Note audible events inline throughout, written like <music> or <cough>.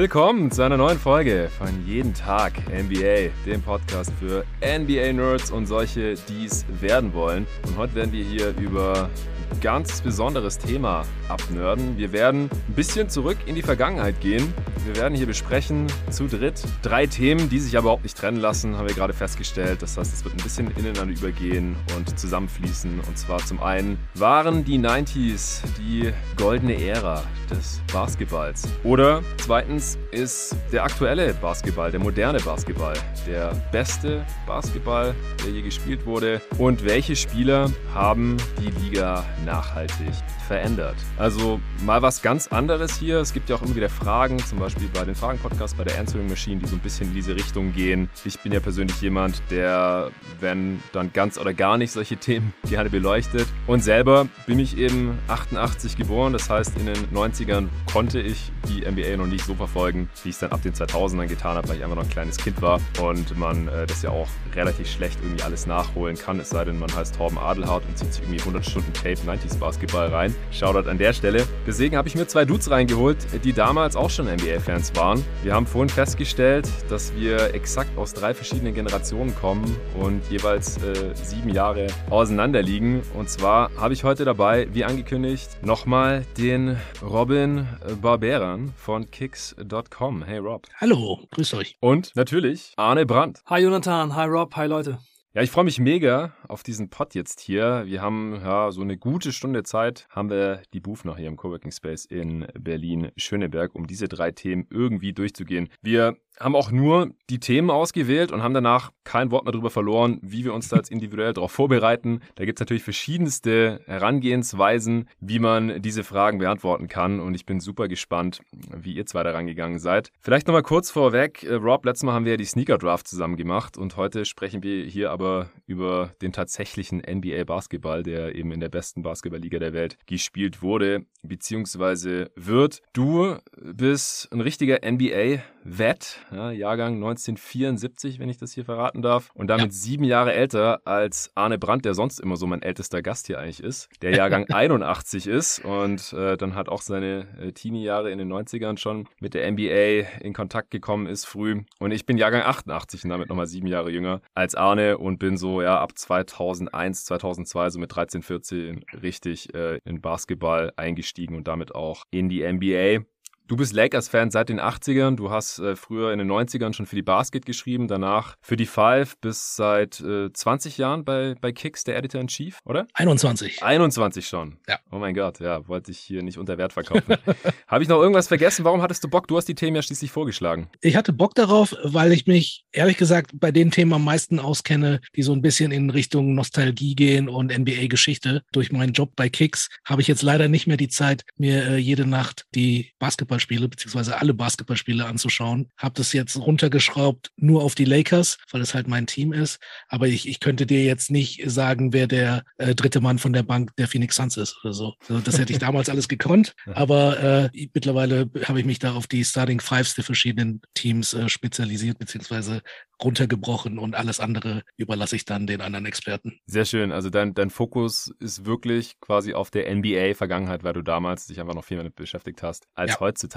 Willkommen zu einer neuen Folge von Jeden Tag NBA, dem Podcast für NBA-Nerds und solche, die es werden wollen. Und heute werden wir hier über ein ganz besonderes Thema abnörden. Wir werden ein bisschen zurück in die Vergangenheit gehen. Wir werden hier besprechen zu dritt drei Themen, die sich aber auch nicht trennen lassen, haben wir gerade festgestellt. Das heißt, es wird ein bisschen ineinander übergehen und zusammenfließen. Und zwar zum einen waren die 90s die goldene Ära des Basketballs. Oder zweitens ist der aktuelle Basketball, der moderne Basketball, der beste Basketball, der je gespielt wurde. Und welche Spieler haben die Liga nachhaltig verändert? Also mal was ganz anderes hier. Es gibt ja auch immer wieder Fragen, zum Beispiel bei den Fragen-Podcasts, bei der Answering Machine, die so ein bisschen in diese Richtung gehen. Ich bin ja persönlich jemand, der, wenn dann ganz oder gar nicht solche <laughs> Themen gerne beleuchtet. Und selber bin ich eben 88 geboren, das heißt in den 90ern konnte ich die NBA noch nicht so verfolgen, wie ich es dann ab den 2000ern getan habe, weil ich einfach noch ein kleines Kind war und man äh, das ja auch relativ schlecht irgendwie alles nachholen kann, es sei denn, man heißt Torben Adelhardt und zieht sich irgendwie 100 Stunden Tape 90s Basketball rein. Shoutout an der Stelle. Deswegen habe ich mir zwei Dudes reingeholt, die damals auch schon NBA-Fans waren. Wir haben vorhin festgestellt, dass wir exakt aus drei verschiedenen Generationen kommen und jeweils äh, sieben Jahre auseinander liegen. Und zwar habe ich heute dabei, wie angekündigt, nochmal den Robin Barberan von Kicks.com. Hey Rob. Hallo, grüß euch. Und natürlich Arne Brandt. Hi Jonathan, hi Rob, hi Leute. Ja, ich freue mich mega auf diesen Pod jetzt hier. Wir haben ja so eine gute Stunde Zeit, haben wir die Booth noch hier im Coworking Space in Berlin-Schöneberg, um diese drei Themen irgendwie durchzugehen. Wir haben auch nur die Themen ausgewählt und haben danach kein Wort mehr darüber verloren, wie wir uns da jetzt individuell darauf vorbereiten. Da gibt es natürlich verschiedenste Herangehensweisen, wie man diese Fragen beantworten kann. Und ich bin super gespannt, wie ihr zwei da rangegangen seid. Vielleicht nochmal kurz vorweg. Äh, Rob, letztes Mal haben wir ja die Sneaker Draft zusammen gemacht und heute sprechen wir hier aber über den tatsächlichen NBA Basketball, der eben in der besten Basketballliga der Welt gespielt wurde, beziehungsweise wird. Du bist ein richtiger NBA-Vet ja, Jahrgang 1974, wenn ich das hier verraten darf. Und damit ja. sieben Jahre älter als Arne Brandt, der sonst immer so mein ältester Gast hier eigentlich ist, der Jahrgang <laughs> 81 ist und äh, dann hat auch seine äh, Teenie-Jahre in den 90ern schon mit der NBA in Kontakt gekommen ist früh. Und ich bin Jahrgang 88 und damit nochmal sieben Jahre jünger als Arne und bin so ja ab 2001, 2002, so mit 13, 14 richtig äh, in Basketball eingestiegen und damit auch in die NBA. Du bist Lakers-Fan seit den 80ern. Du hast äh, früher in den 90ern schon für die Basket geschrieben, danach für die Five bis seit äh, 20 Jahren bei, bei Kicks, der Editor-in-Chief, oder? 21. 21 schon. Ja. Oh mein Gott, ja, wollte ich hier nicht unter Wert verkaufen. <laughs> Habe ich noch irgendwas vergessen? Warum hattest du Bock? Du hast die Themen ja schließlich vorgeschlagen. Ich hatte Bock darauf, weil ich mich ehrlich gesagt bei den Themen am meisten auskenne, die so ein bisschen in Richtung Nostalgie gehen und NBA-Geschichte. Durch meinen Job bei Kicks habe ich jetzt leider nicht mehr die Zeit, mir äh, jede Nacht die Basketball Basketballspiele, beziehungsweise alle Basketballspiele anzuschauen. Habe das jetzt runtergeschraubt nur auf die Lakers, weil es halt mein Team ist. Aber ich, ich könnte dir jetzt nicht sagen, wer der äh, dritte Mann von der Bank der Phoenix Suns ist oder so. Also das hätte ich damals alles gekonnt. <laughs> Aber äh, mittlerweile habe ich mich da auf die Starting Fives der verschiedenen Teams äh, spezialisiert, beziehungsweise runtergebrochen und alles andere überlasse ich dann den anderen Experten. Sehr schön. Also dein, dein Fokus ist wirklich quasi auf der NBA-Vergangenheit, weil du damals dich einfach noch viel damit beschäftigt hast als ja. heutzutage.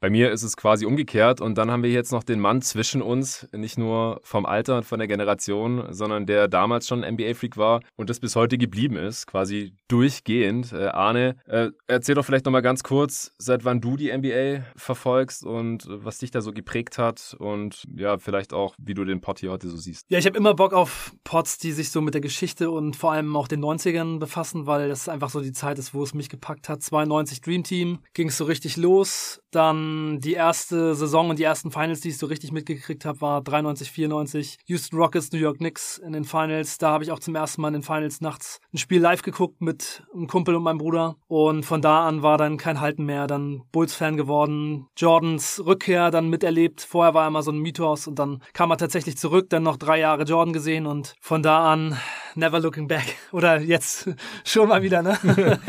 Bei mir ist es quasi umgekehrt und dann haben wir jetzt noch den Mann zwischen uns, nicht nur vom Alter und von der Generation, sondern der damals schon NBA-Freak war und das bis heute geblieben ist, quasi durchgehend. Äh, Arne, äh, erzähl doch vielleicht nochmal ganz kurz, seit wann du die NBA verfolgst und was dich da so geprägt hat und ja, vielleicht auch, wie du du den Pod hier heute so siehst. Ja, ich habe immer Bock auf Pods, die sich so mit der Geschichte und vor allem auch den 90ern befassen, weil das einfach so die Zeit ist, wo es mich gepackt hat. 92 Dream Team ging es so richtig los. Dann die erste Saison und die ersten Finals, die ich so richtig mitgekriegt habe, war 93, 94 Houston Rockets, New York Knicks in den Finals. Da habe ich auch zum ersten Mal in den Finals nachts ein Spiel live geguckt mit einem Kumpel und meinem Bruder. Und von da an war dann kein Halten mehr. Dann Bulls-Fan geworden, Jordans Rückkehr dann miterlebt. Vorher war er immer so ein Mythos und dann kam er tatsächlich zurück, dann noch drei Jahre Jordan gesehen und von da an never looking back. Oder jetzt schon mal wieder, ne? <laughs>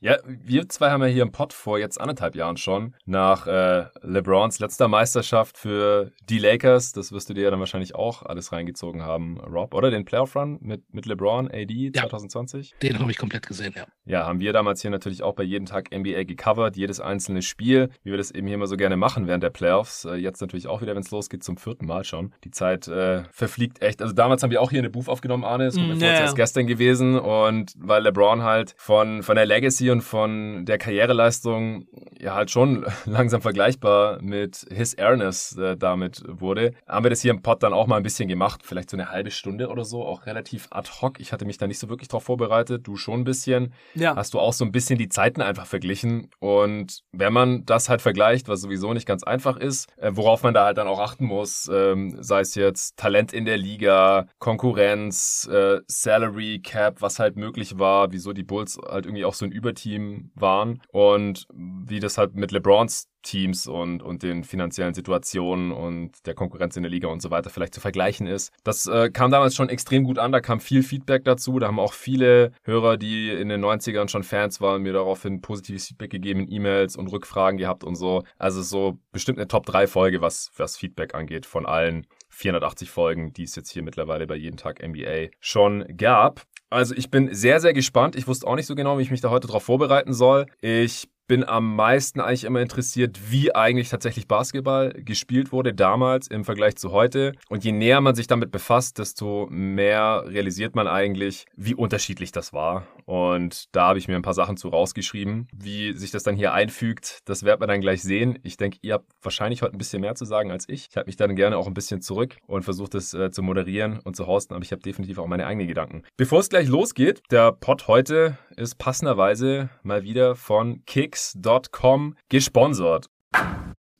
ja, wir zwei haben ja hier im Pod vor jetzt anderthalb Jahren schon nach äh, LeBrons letzter Meisterschaft für die Lakers, das wirst du dir ja dann wahrscheinlich auch alles reingezogen haben, Rob, oder? Den Playoff Run mit, mit LeBron, AD 2020? Ja, den habe ich komplett gesehen, ja. Ja, haben wir damals hier natürlich auch bei jedem Tag NBA gecovert, jedes einzelne Spiel, wie wir das eben hier immer so gerne machen während der Playoffs. Äh, jetzt natürlich auch wieder, wenn es losgeht, zum vierten Mal schon. Die Zeit äh, verfliegt echt. Also damals haben wir auch hier eine Booth aufgenommen, Arne. Das mm, ja, erst gestern gewesen. Und weil LeBron halt von, von der Legacy und von der Karriereleistung ja halt schon <laughs> langsam vergleichbar mit His Airness äh, damit wurde, haben wir das hier im Pod dann auch mal ein bisschen gemacht. Vielleicht so eine halbe Stunde oder so, auch relativ ad hoc. Ich hatte mich da nicht so wirklich drauf vorbereitet. Du schon ein bisschen. Ja. Hast du auch so ein bisschen die Zeiten einfach verglichen. Und wenn man das halt vergleicht, was sowieso nicht ganz einfach ist, äh, worauf man da halt dann auch achten muss, ähm, sei es jetzt Talent in der Liga, Konkurrenz, äh, Salary Cap, was halt möglich war, wieso die Bulls halt irgendwie auch so ein Überteam waren und wie das halt mit LeBrons Teams und, und den finanziellen Situationen und der Konkurrenz in der Liga und so weiter vielleicht zu vergleichen ist. Das äh, kam damals schon extrem gut an, da kam viel Feedback dazu. Da haben auch viele Hörer, die in den 90ern schon Fans waren, mir daraufhin positives Feedback gegeben, E-Mails und Rückfragen gehabt und so. Also so bestimmt eine Top-3-Folge, was, was Feedback angeht von allen 480 Folgen, die es jetzt hier mittlerweile bei jeden Tag NBA schon gab. Also ich bin sehr, sehr gespannt. Ich wusste auch nicht so genau, wie ich mich da heute darauf vorbereiten soll. Ich bin am meisten eigentlich immer interessiert, wie eigentlich tatsächlich Basketball gespielt wurde damals im Vergleich zu heute. Und je näher man sich damit befasst, desto mehr realisiert man eigentlich, wie unterschiedlich das war. Und da habe ich mir ein paar Sachen zu rausgeschrieben. Wie sich das dann hier einfügt, das wird man dann gleich sehen. Ich denke, ihr habt wahrscheinlich heute ein bisschen mehr zu sagen als ich. Ich habe mich dann gerne auch ein bisschen zurück und versucht es äh, zu moderieren und zu hosten, aber ich habe definitiv auch meine eigenen Gedanken. Bevor es gleich losgeht, der Pod heute ist passenderweise mal wieder von Kicks.com gesponsert.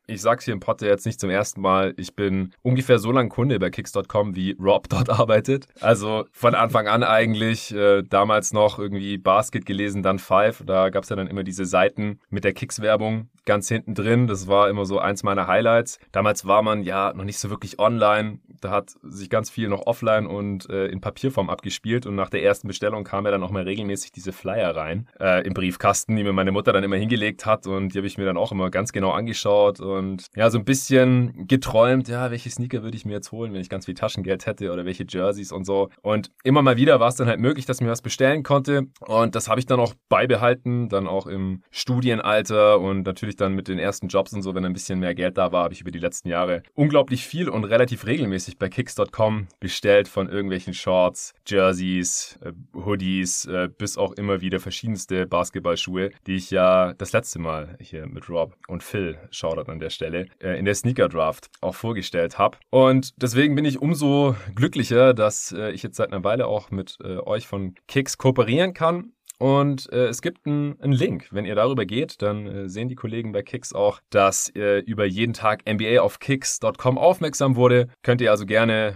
Ich sag's hier im Pod jetzt nicht zum ersten Mal. Ich bin ungefähr so lang Kunde bei Kicks.com, wie Rob dort <laughs> arbeitet. Also von Anfang an eigentlich, äh, damals noch irgendwie Basket gelesen, dann Five. Da gab's ja dann immer diese Seiten mit der Kicks-Werbung ganz hinten drin. Das war immer so eins meiner Highlights. Damals war man ja noch nicht so wirklich online. Da hat sich ganz viel noch offline und äh, in Papierform abgespielt. Und nach der ersten Bestellung kam ja dann auch mal regelmäßig diese Flyer rein äh, im Briefkasten, die mir meine Mutter dann immer hingelegt hat. Und die habe ich mir dann auch immer ganz genau angeschaut und ja, so ein bisschen geträumt, ja, welche Sneaker würde ich mir jetzt holen, wenn ich ganz viel Taschengeld hätte oder welche Jerseys und so. Und immer mal wieder war es dann halt möglich, dass ich mir was bestellen konnte. Und das habe ich dann auch beibehalten, dann auch im Studienalter und natürlich dann mit den ersten Jobs und so, wenn ein bisschen mehr Geld da war, habe ich über die letzten Jahre unglaublich viel und relativ regelmäßig bei Kicks.com bestellt von irgendwelchen Shorts, Jerseys, äh, Hoodies, äh, bis auch immer wieder verschiedenste Basketballschuhe, die ich ja das letzte Mal hier mit Rob und Phil, Shoutout an der Stelle, äh, in der Sneaker Draft auch vorgestellt habe. Und deswegen bin ich umso glücklicher, dass äh, ich jetzt seit einer Weile auch mit äh, euch von Kicks kooperieren kann und äh, es gibt einen Link. Wenn ihr darüber geht, dann äh, sehen die Kollegen bei Kicks auch, dass äh, über jeden Tag NBA auf Kicks.com aufmerksam wurde. Könnt ihr also gerne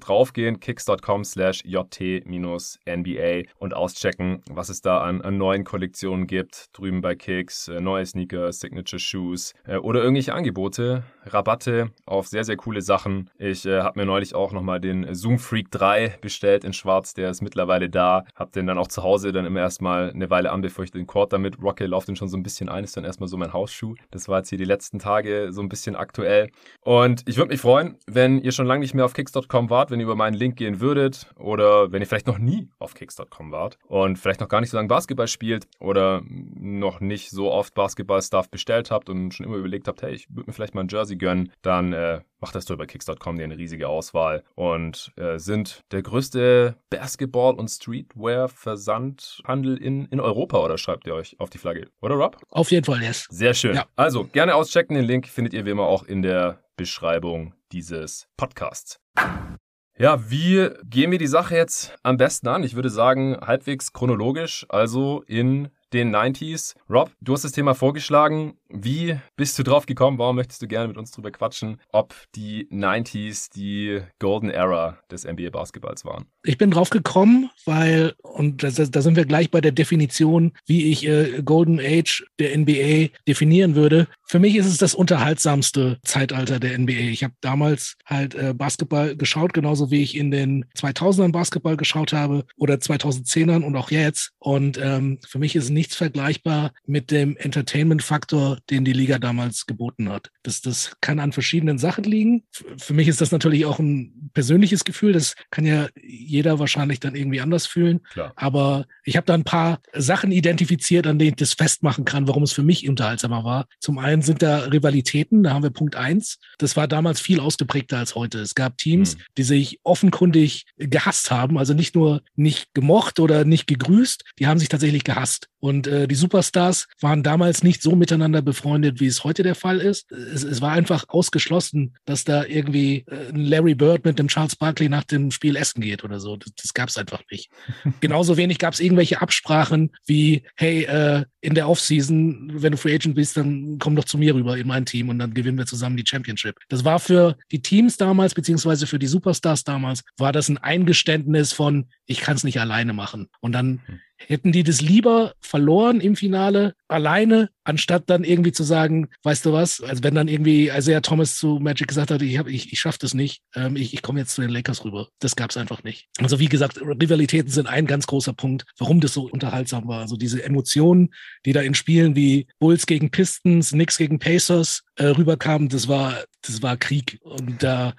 draufgehen, kicks.com slash jt-nba und auschecken, was es da an, an, neuen Kollektionen gibt. Drüben bei Kicks, äh, neue Sneaker, Signature Shoes äh, oder irgendwelche Angebote, Rabatte auf sehr, sehr coole Sachen. Ich äh, habe mir neulich auch nochmal den Zoom Freak 3 bestellt in schwarz, der ist mittlerweile da. Hab den dann auch zu Hause dann immer erstmal eine Weile an, bevor ich den Court damit rocke, laufe den schon so ein bisschen ein, ist dann erstmal so mein Hausschuh. Das war jetzt hier die letzten Tage so ein bisschen aktuell. Und ich würde mich freuen, wenn ihr schon lange nicht mehr auf kicks.com wart, wenn ihr über meinen Link gehen würdet oder wenn ihr vielleicht noch nie auf Kicks.com wart und vielleicht noch gar nicht so lange Basketball spielt oder noch nicht so oft Basketball-Stuff bestellt habt und schon immer überlegt habt, hey, ich würde mir vielleicht mal ein Jersey gönnen, dann äh, macht das doch über Kicks.com, die eine riesige Auswahl und äh, sind der größte Basketball- und Streetwear-Versandhandel in, in Europa oder schreibt ihr euch auf die Flagge, oder Rob? Auf jeden Fall, yes. Sehr schön. Ja. Also gerne auschecken, den Link findet ihr wie immer auch in der Beschreibung dieses Podcasts. Ja, wie gehen wir die Sache jetzt am besten an? Ich würde sagen, halbwegs chronologisch, also in den 90s. Rob, du hast das Thema vorgeschlagen. Wie bist du drauf gekommen? Warum möchtest du gerne mit uns drüber quatschen, ob die 90s die Golden Era des NBA Basketballs waren? Ich bin drauf gekommen, weil, und da, sind wir gleich bei der Definition, wie ich äh, Golden Age der NBA definieren würde. Für mich ist es das unterhaltsamste Zeitalter der NBA. Ich habe damals halt äh, Basketball geschaut, genauso wie ich in den 2000ern Basketball geschaut habe oder 2010ern und auch jetzt. Und ähm, für mich ist nichts vergleichbar mit dem Entertainment-Faktor, den die Liga damals geboten hat. Das, das kann an verschiedenen Sachen liegen. Für mich ist das natürlich auch ein persönliches Gefühl. Das kann ja jeder wahrscheinlich dann irgendwie anders fühlen. Klar. Aber ich habe da ein paar Sachen identifiziert, an denen ich das festmachen kann, warum es für mich unterhaltsamer war. Zum einen sind da Rivalitäten, da haben wir Punkt eins. Das war damals viel ausgeprägter als heute. Es gab Teams, mhm. die sich offenkundig gehasst haben, also nicht nur nicht gemocht oder nicht gegrüßt, die haben sich tatsächlich gehasst. Und äh, die Superstars waren damals nicht so miteinander befreundet, wie es heute der Fall ist. Es, es war einfach ausgeschlossen, dass da irgendwie äh, ein Larry Bird mit dem Charles Barkley nach dem Spiel essen geht oder so. Das, das gab es einfach nicht. <laughs> Genauso wenig gab es irgendwelche Absprachen wie, hey, äh, in der Offseason, wenn du Free Agent bist, dann komm doch zu mir rüber in mein Team und dann gewinnen wir zusammen die Championship. Das war für die Teams damals, beziehungsweise für die Superstars damals, war das ein Eingeständnis von, ich kann es nicht alleine machen. Und dann hm. Hätten die das lieber verloren im Finale alleine, anstatt dann irgendwie zu sagen, weißt du was, also wenn dann irgendwie Isaiah Thomas zu Magic gesagt hat, ich, hab, ich, ich schaff das nicht, ähm, ich, ich komme jetzt zu den Lakers rüber. Das gab es einfach nicht. Also wie gesagt, Rivalitäten sind ein ganz großer Punkt, warum das so unterhaltsam war. Also diese Emotionen, die da in Spielen wie Bulls gegen Pistons, Knicks gegen Pacers äh, rüberkamen, das war, das war Krieg. Und da,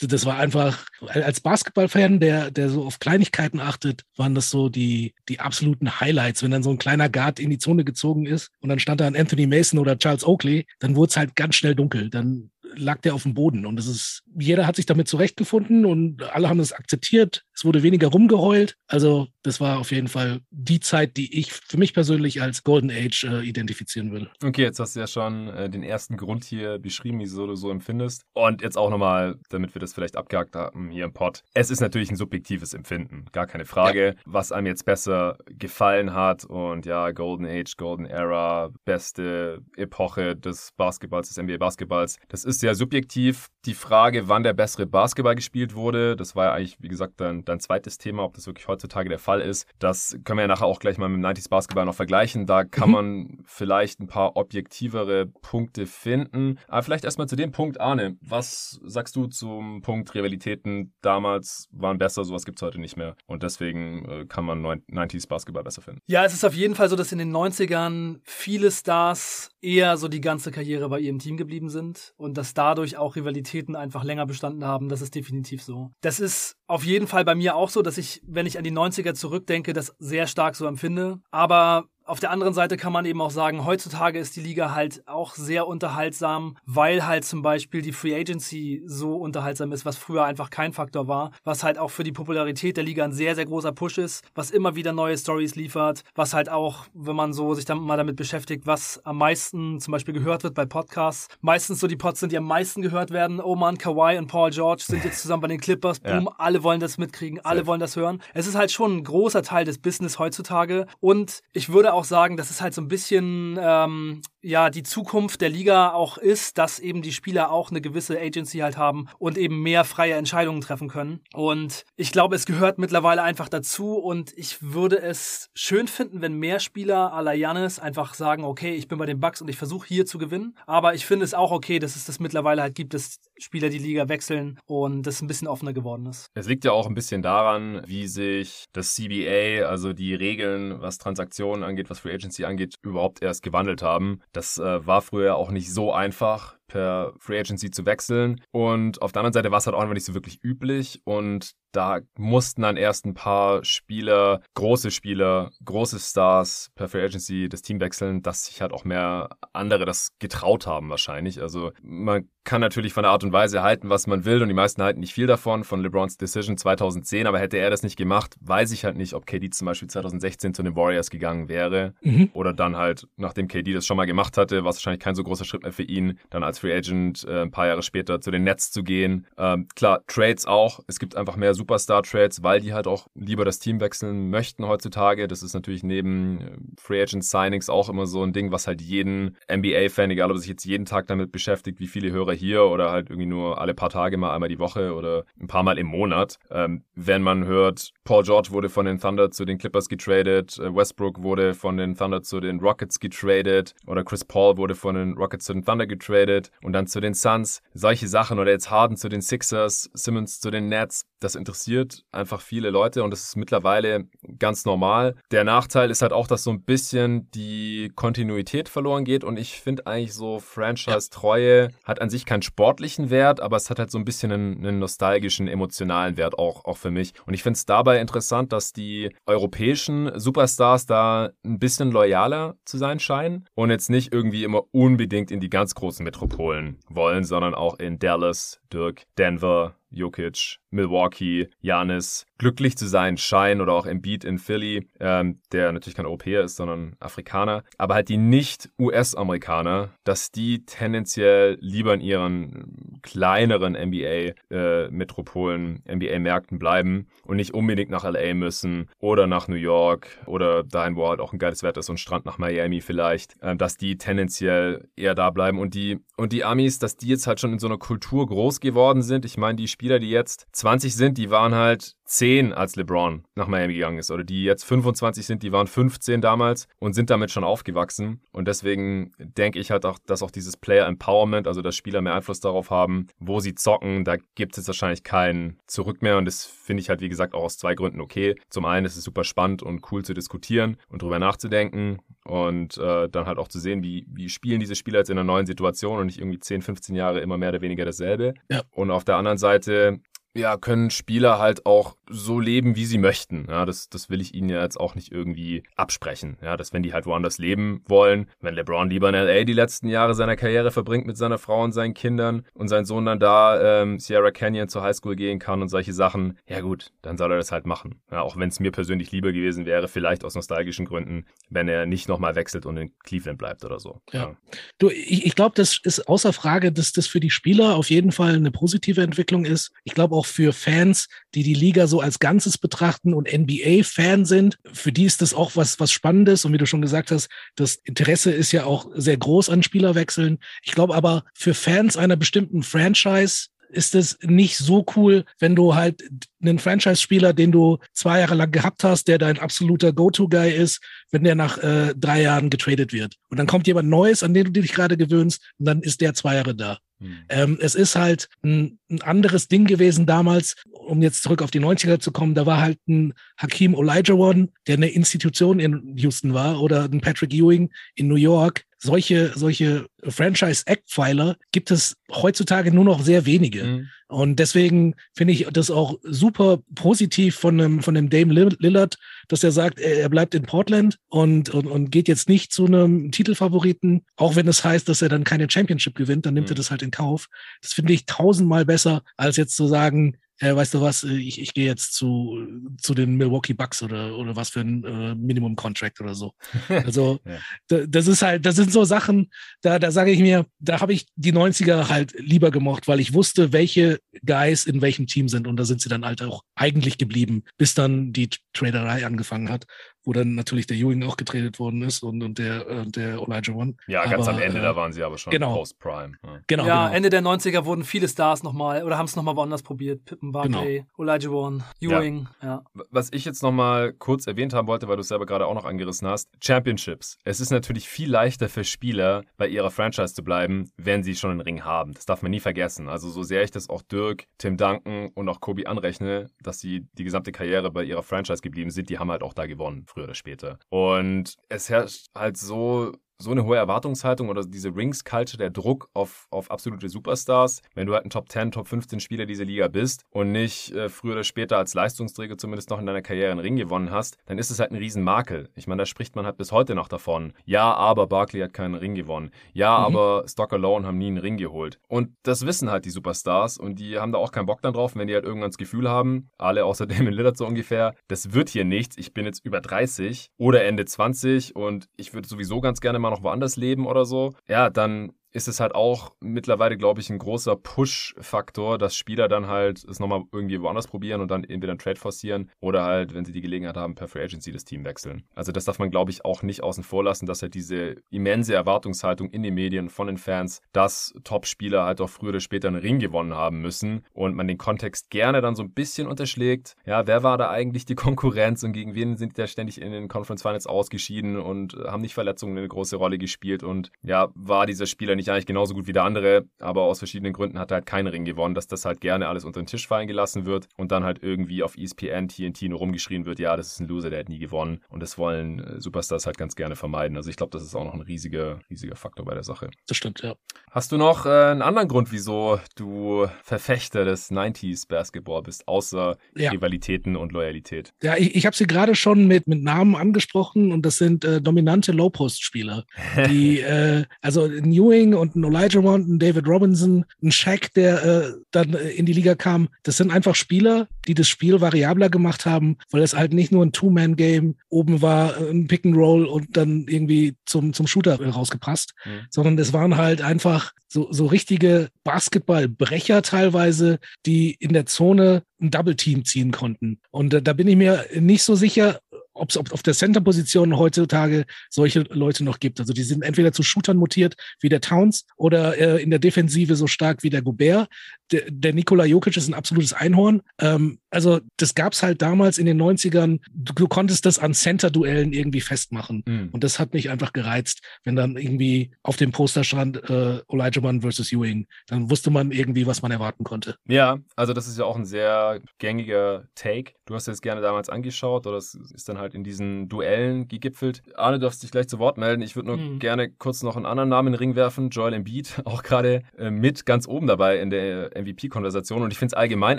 äh, das war einfach, als Basketballfan, der, der so auf Kleinigkeiten achtet, waren das so die, die absoluten Highlights. Wenn dann so ein kleiner Guard in die Zone gezogen ist und dann stand da ein Anthony Mason oder Charles Oakley, dann wurde es halt ganz schnell dunkel. Dann lag der auf dem Boden. Und es ist, jeder hat sich damit zurechtgefunden und alle haben es akzeptiert. Es wurde weniger rumgeheult. Also, das war auf jeden Fall die Zeit, die ich für mich persönlich als Golden Age äh, identifizieren würde. Okay, jetzt hast du ja schon äh, den ersten Grund hier beschrieben, wieso du so empfindest. Und jetzt auch nochmal, damit wir das vielleicht abgehakt haben hier im Pod. Es ist natürlich ein subjektives Empfinden, gar keine Frage, ja. was einem jetzt besser gefallen hat. Und ja, Golden Age, Golden Era, beste Epoche des Basketballs, des NBA Basketballs. Das ist sehr subjektiv. Die Frage, wann der bessere Basketball gespielt wurde, das war ja eigentlich, wie gesagt, dein, zweites Thema, ob das wirklich heutzutage der Fall ist. Das können wir ja nachher auch gleich mal mit dem 90s Basketball noch vergleichen. Da kann mhm. man vielleicht ein paar objektivere Punkte finden. Aber vielleicht erstmal zu dem Punkt, Arne. Was sagst du zum Punkt Rivalitäten damals waren besser, sowas gibt es heute nicht mehr. Und deswegen äh, kann man 90s Basketball besser finden. Ja, es ist auf jeden Fall so, dass in den 90ern viele Stars eher so die ganze Karriere bei ihrem Team geblieben sind und dass dadurch auch Rivalitäten einfach länger bestanden haben. Das ist definitiv so. Das ist auf jeden Fall bei mir auch so, dass ich, wenn ich an die 90er zurückdenke, das sehr stark so empfinde. Aber auf der anderen Seite kann man eben auch sagen, heutzutage ist die Liga halt auch sehr unterhaltsam, weil halt zum Beispiel die Free Agency so unterhaltsam ist, was früher einfach kein Faktor war, was halt auch für die Popularität der Liga ein sehr, sehr großer Push ist, was immer wieder neue Stories liefert, was halt auch, wenn man so sich dann mal damit beschäftigt, was am meisten zum Beispiel gehört wird bei Podcasts, meistens so die Pods sind, die am meisten gehört werden. Oh man, Kawhi und Paul George sind jetzt zusammen bei den Clippers, boom, ja. alle wollen das mitkriegen, alle Safe. wollen das hören. Es ist halt schon ein großer Teil des Business heutzutage und ich würde auch sagen, das ist halt so ein bisschen ähm, ja die Zukunft der Liga auch ist, dass eben die Spieler auch eine gewisse Agency halt haben und eben mehr freie Entscheidungen treffen können. Und ich glaube, es gehört mittlerweile einfach dazu und ich würde es schön finden, wenn mehr Spieler la Janis einfach sagen, okay, ich bin bei den Bucks und ich versuche hier zu gewinnen. Aber ich finde es auch okay, dass es das mittlerweile halt gibt, dass Spieler die Liga wechseln und das ein bisschen offener geworden ist. Es liegt ja auch ein bisschen daran, wie sich das CBA, also die Regeln, was Transaktionen angeht, was Free Agency angeht, überhaupt erst gewandelt haben. Das äh, war früher auch nicht so einfach per Free Agency zu wechseln. Und auf der anderen Seite war es halt auch einfach nicht so wirklich üblich. Und da mussten dann erst ein paar Spieler, große Spieler, große Stars per Free Agency das Team wechseln, dass sich halt auch mehr andere das getraut haben wahrscheinlich. Also man kann natürlich von der Art und Weise halten, was man will und die meisten halten nicht viel davon, von LeBrons Decision 2010, aber hätte er das nicht gemacht, weiß ich halt nicht, ob KD zum Beispiel 2016 zu den Warriors gegangen wäre mhm. oder dann halt, nachdem KD das schon mal gemacht hatte, war es wahrscheinlich kein so großer Schritt mehr für ihn, dann als als Free Agent äh, ein paar Jahre später zu den Nets zu gehen. Ähm, klar, Trades auch. Es gibt einfach mehr Superstar-Trades, weil die halt auch lieber das Team wechseln möchten heutzutage. Das ist natürlich neben äh, Free Agent Signings auch immer so ein Ding, was halt jeden NBA-Fan, egal ob er sich jetzt jeden Tag damit beschäftigt, wie viele Hörer hier oder halt irgendwie nur alle paar Tage mal einmal die Woche oder ein paar Mal im Monat. Ähm, wenn man hört, Paul George wurde von den Thunder zu den Clippers getradet, äh, Westbrook wurde von den Thunder zu den Rockets getradet oder Chris Paul wurde von den Rockets zu den Thunder getradet und dann zu den Suns. Solche Sachen oder jetzt Harden zu den Sixers, Simmons zu den Nets. Das interessiert einfach viele Leute und das ist mittlerweile ganz normal. Der Nachteil ist halt auch, dass so ein bisschen die Kontinuität verloren geht und ich finde eigentlich so Franchise-Treue hat an sich keinen sportlichen Wert, aber es hat halt so ein bisschen einen, einen nostalgischen, emotionalen Wert auch, auch für mich. Und ich finde es dabei interessant, dass die europäischen Superstars da ein bisschen loyaler zu sein scheinen und jetzt nicht irgendwie immer unbedingt in die ganz großen Metropolen wollen, sondern auch in Dallas, Dirk, Denver, Jokic, Milwaukee, Janis glücklich zu sein scheinen oder auch Embiid in Philly, ähm, der natürlich kein Europäer ist, sondern Afrikaner, aber halt die nicht-US-Amerikaner, dass die tendenziell lieber in ihren kleineren NBA-Metropolen, äh, NBA-Märkten bleiben und nicht unbedingt nach LA müssen oder nach New York oder dahin, wo halt auch ein geiles Wetter ist, ein Strand nach Miami vielleicht, äh, dass die tendenziell eher da bleiben und die, und die Amis, dass die jetzt halt schon in so einer Kultur groß geworden sind. Ich meine, die Spieler, die jetzt 20 sind, die waren halt 10, als LeBron nach Miami gegangen ist. Oder die jetzt 25 sind, die waren 15 damals und sind damit schon aufgewachsen. Und deswegen denke ich halt auch, dass auch dieses Player Empowerment, also dass Spieler mehr Einfluss darauf haben, wo sie zocken, da gibt es wahrscheinlich keinen Zurück mehr. Und das finde ich halt, wie gesagt, auch aus zwei Gründen okay. Zum einen ist es super spannend und cool zu diskutieren und drüber nachzudenken und äh, dann halt auch zu sehen, wie, wie spielen diese Spieler jetzt in einer neuen Situation und nicht irgendwie 10, 15 Jahre immer mehr oder weniger dasselbe. Ja. Und auf der anderen Seite ja, können Spieler halt auch so leben, wie sie möchten. Ja, das, das will ich ihnen ja jetzt auch nicht irgendwie absprechen. Ja, dass wenn die halt woanders leben wollen, wenn LeBron lieber in LA die letzten Jahre seiner Karriere verbringt mit seiner Frau und seinen Kindern und sein Sohn dann da ähm, Sierra Canyon zur Highschool gehen kann und solche Sachen, ja gut, dann soll er das halt machen. Ja, auch wenn es mir persönlich lieber gewesen wäre, vielleicht aus nostalgischen Gründen, wenn er nicht nochmal wechselt und in Cleveland bleibt oder so. Ja. ja. Du, ich, ich glaube, das ist außer Frage, dass das für die Spieler auf jeden Fall eine positive Entwicklung ist. Ich glaube auch für Fans, die die Liga so als Ganzes betrachten und NBA-Fan sind, für die ist das auch was, was Spannendes. Und wie du schon gesagt hast, das Interesse ist ja auch sehr groß an Spielerwechseln. Ich glaube aber, für Fans einer bestimmten Franchise ist es nicht so cool, wenn du halt einen Franchise-Spieler, den du zwei Jahre lang gehabt hast, der dein absoluter Go-To-Guy ist, wenn der nach äh, drei Jahren getradet wird. Und dann kommt jemand Neues, an den du dich gerade gewöhnst, und dann ist der zwei Jahre da. Hm. Ähm, es ist halt ein, ein, anderes Ding gewesen damals, um jetzt zurück auf die 90er zu kommen. Da war halt ein Hakim Olajuwon, der eine Institution in Houston war, oder ein Patrick Ewing in New York. Solche, solche Franchise-Act-Pfeiler gibt es heutzutage nur noch sehr wenige. Mhm. Und deswegen finde ich das auch super positiv von dem, von dem Dame Lillard, dass er sagt, er bleibt in Portland und, und, und geht jetzt nicht zu einem Titelfavoriten, auch wenn es das heißt, dass er dann keine Championship gewinnt, dann nimmt mhm. er das halt in Kauf. Das finde ich tausendmal besser, als jetzt zu sagen, äh, weißt du was, äh, ich, ich gehe jetzt zu, zu den Milwaukee Bucks oder, oder was für ein äh, Minimum Contract oder so. <laughs> Also ja. da, das ist halt, das sind so Sachen, da, da sage ich mir, da habe ich die 90er halt lieber gemocht, weil ich wusste, welche Guys in welchem Team sind und da sind sie dann halt auch eigentlich geblieben, bis dann die Traderei angefangen hat wo dann natürlich der Ewing auch getradet worden ist und, und der, äh, der Elijah One. Ja, aber, ganz am Ende, äh, da waren sie aber schon genau. Post-Prime. Ja. Genau, ja, genau. Ende der 90er wurden viele Stars nochmal oder haben es nochmal woanders probiert. Pippen Barclay, genau. Elijah One, Ewing. Ja. ja. Was ich jetzt nochmal kurz erwähnt haben wollte, weil du es selber gerade auch noch angerissen hast, Championships. Es ist natürlich viel leichter für Spieler, bei ihrer Franchise zu bleiben, wenn sie schon einen Ring haben. Das darf man nie vergessen. Also so sehr ich das auch Dirk, Tim Duncan und auch Kobe anrechne, dass sie die gesamte Karriere bei ihrer Franchise geblieben sind, die haben halt auch da gewonnen früher oder später. Und es herrscht halt so so eine hohe Erwartungshaltung oder diese Rings-Culture, der Druck auf, auf absolute Superstars, wenn du halt ein Top 10, Top 15 Spieler dieser Liga bist und nicht äh, früher oder später als Leistungsträger zumindest noch in deiner Karriere einen Ring gewonnen hast, dann ist es halt ein Riesenmakel. Ich meine, da spricht man halt bis heute noch davon. Ja, aber Barkley hat keinen Ring gewonnen. Ja, mhm. aber Stock Alone haben nie einen Ring geholt. Und das wissen halt die Superstars und die haben da auch keinen Bock dann drauf, wenn die halt irgendwann das Gefühl haben, alle außer <laughs> Damon Lillard so ungefähr, das wird hier nichts, ich bin jetzt über 30 oder Ende 20 und ich würde sowieso ganz gerne mal mal noch woanders leben oder so, ja, dann ist es halt auch mittlerweile, glaube ich, ein großer Push-Faktor, dass Spieler dann halt es nochmal irgendwie woanders probieren und dann entweder einen Trade forcieren oder halt, wenn sie die Gelegenheit haben, per Free Agency das Team wechseln. Also das darf man, glaube ich, auch nicht außen vor lassen, dass halt diese immense Erwartungshaltung in den Medien von den Fans, dass Top-Spieler halt auch früher oder später einen Ring gewonnen haben müssen und man den Kontext gerne dann so ein bisschen unterschlägt. Ja, wer war da eigentlich die <laughs> Konkurrenz und gegen wen sind die da ständig in den Conference Finals ausgeschieden und haben nicht Verletzungen eine große Rolle gespielt und ja, war dieser Spieler nicht eigentlich genauso gut wie der andere, aber aus verschiedenen Gründen hat er halt keinen Ring gewonnen, dass das halt gerne alles unter den Tisch fallen gelassen wird und dann halt irgendwie auf ESPN, TNT nur rumgeschrien wird, ja, das ist ein Loser, der hat nie gewonnen und das wollen äh, Superstars halt ganz gerne vermeiden. Also ich glaube, das ist auch noch ein riesiger, riesiger Faktor bei der Sache. Das stimmt, ja. Hast du noch äh, einen anderen Grund, wieso du Verfechter des 90s Basketball bist, außer ja. Rivalitäten und Loyalität? Ja, ich, ich habe sie gerade schon mit, mit Namen angesprochen und das sind äh, dominante Low-Post-Spieler, <laughs> die, äh, also ein Ewing und ein Elijah Mond, ein David Robinson, ein Shaq, der äh, dann äh, in die Liga kam, das sind einfach Spieler, die das Spiel variabler gemacht haben, weil es halt nicht nur ein Two-Man-Game oben war, ein Pick-and-Roll und dann irgendwie zum, zum Shooter rausgepasst, mhm. sondern es waren halt einfach so, so richtige Basketballbrecher teilweise, die in der Zone ein Double-Team ziehen konnten. Und äh, da bin ich mir nicht so sicher, ob es auf der Center-Position heutzutage solche Leute noch gibt. Also die sind entweder zu Shootern mutiert wie der Towns oder äh, in der Defensive so stark wie der Gobert. Der, der Nikola Jokic ist ein absolutes Einhorn. Ähm, also das gab's halt damals in den 90ern. Du, du konntest das an Center-Duellen irgendwie festmachen. Mhm. Und das hat mich einfach gereizt, wenn dann irgendwie auf dem Poster stand äh, Olajuwon versus Ewing. Dann wusste man irgendwie, was man erwarten konnte. Ja, also das ist ja auch ein sehr gängiger Take. Du hast es gerne damals angeschaut oder es ist dann halt in diesen Duellen gegipfelt. Arne, du darfst dich gleich zu Wort melden. Ich würde nur mhm. gerne kurz noch einen anderen Namen in den Ring werfen. Joel Embiid, <laughs> auch gerade äh, mit ganz oben dabei in der MVP-Konversation. Und ich finde es allgemein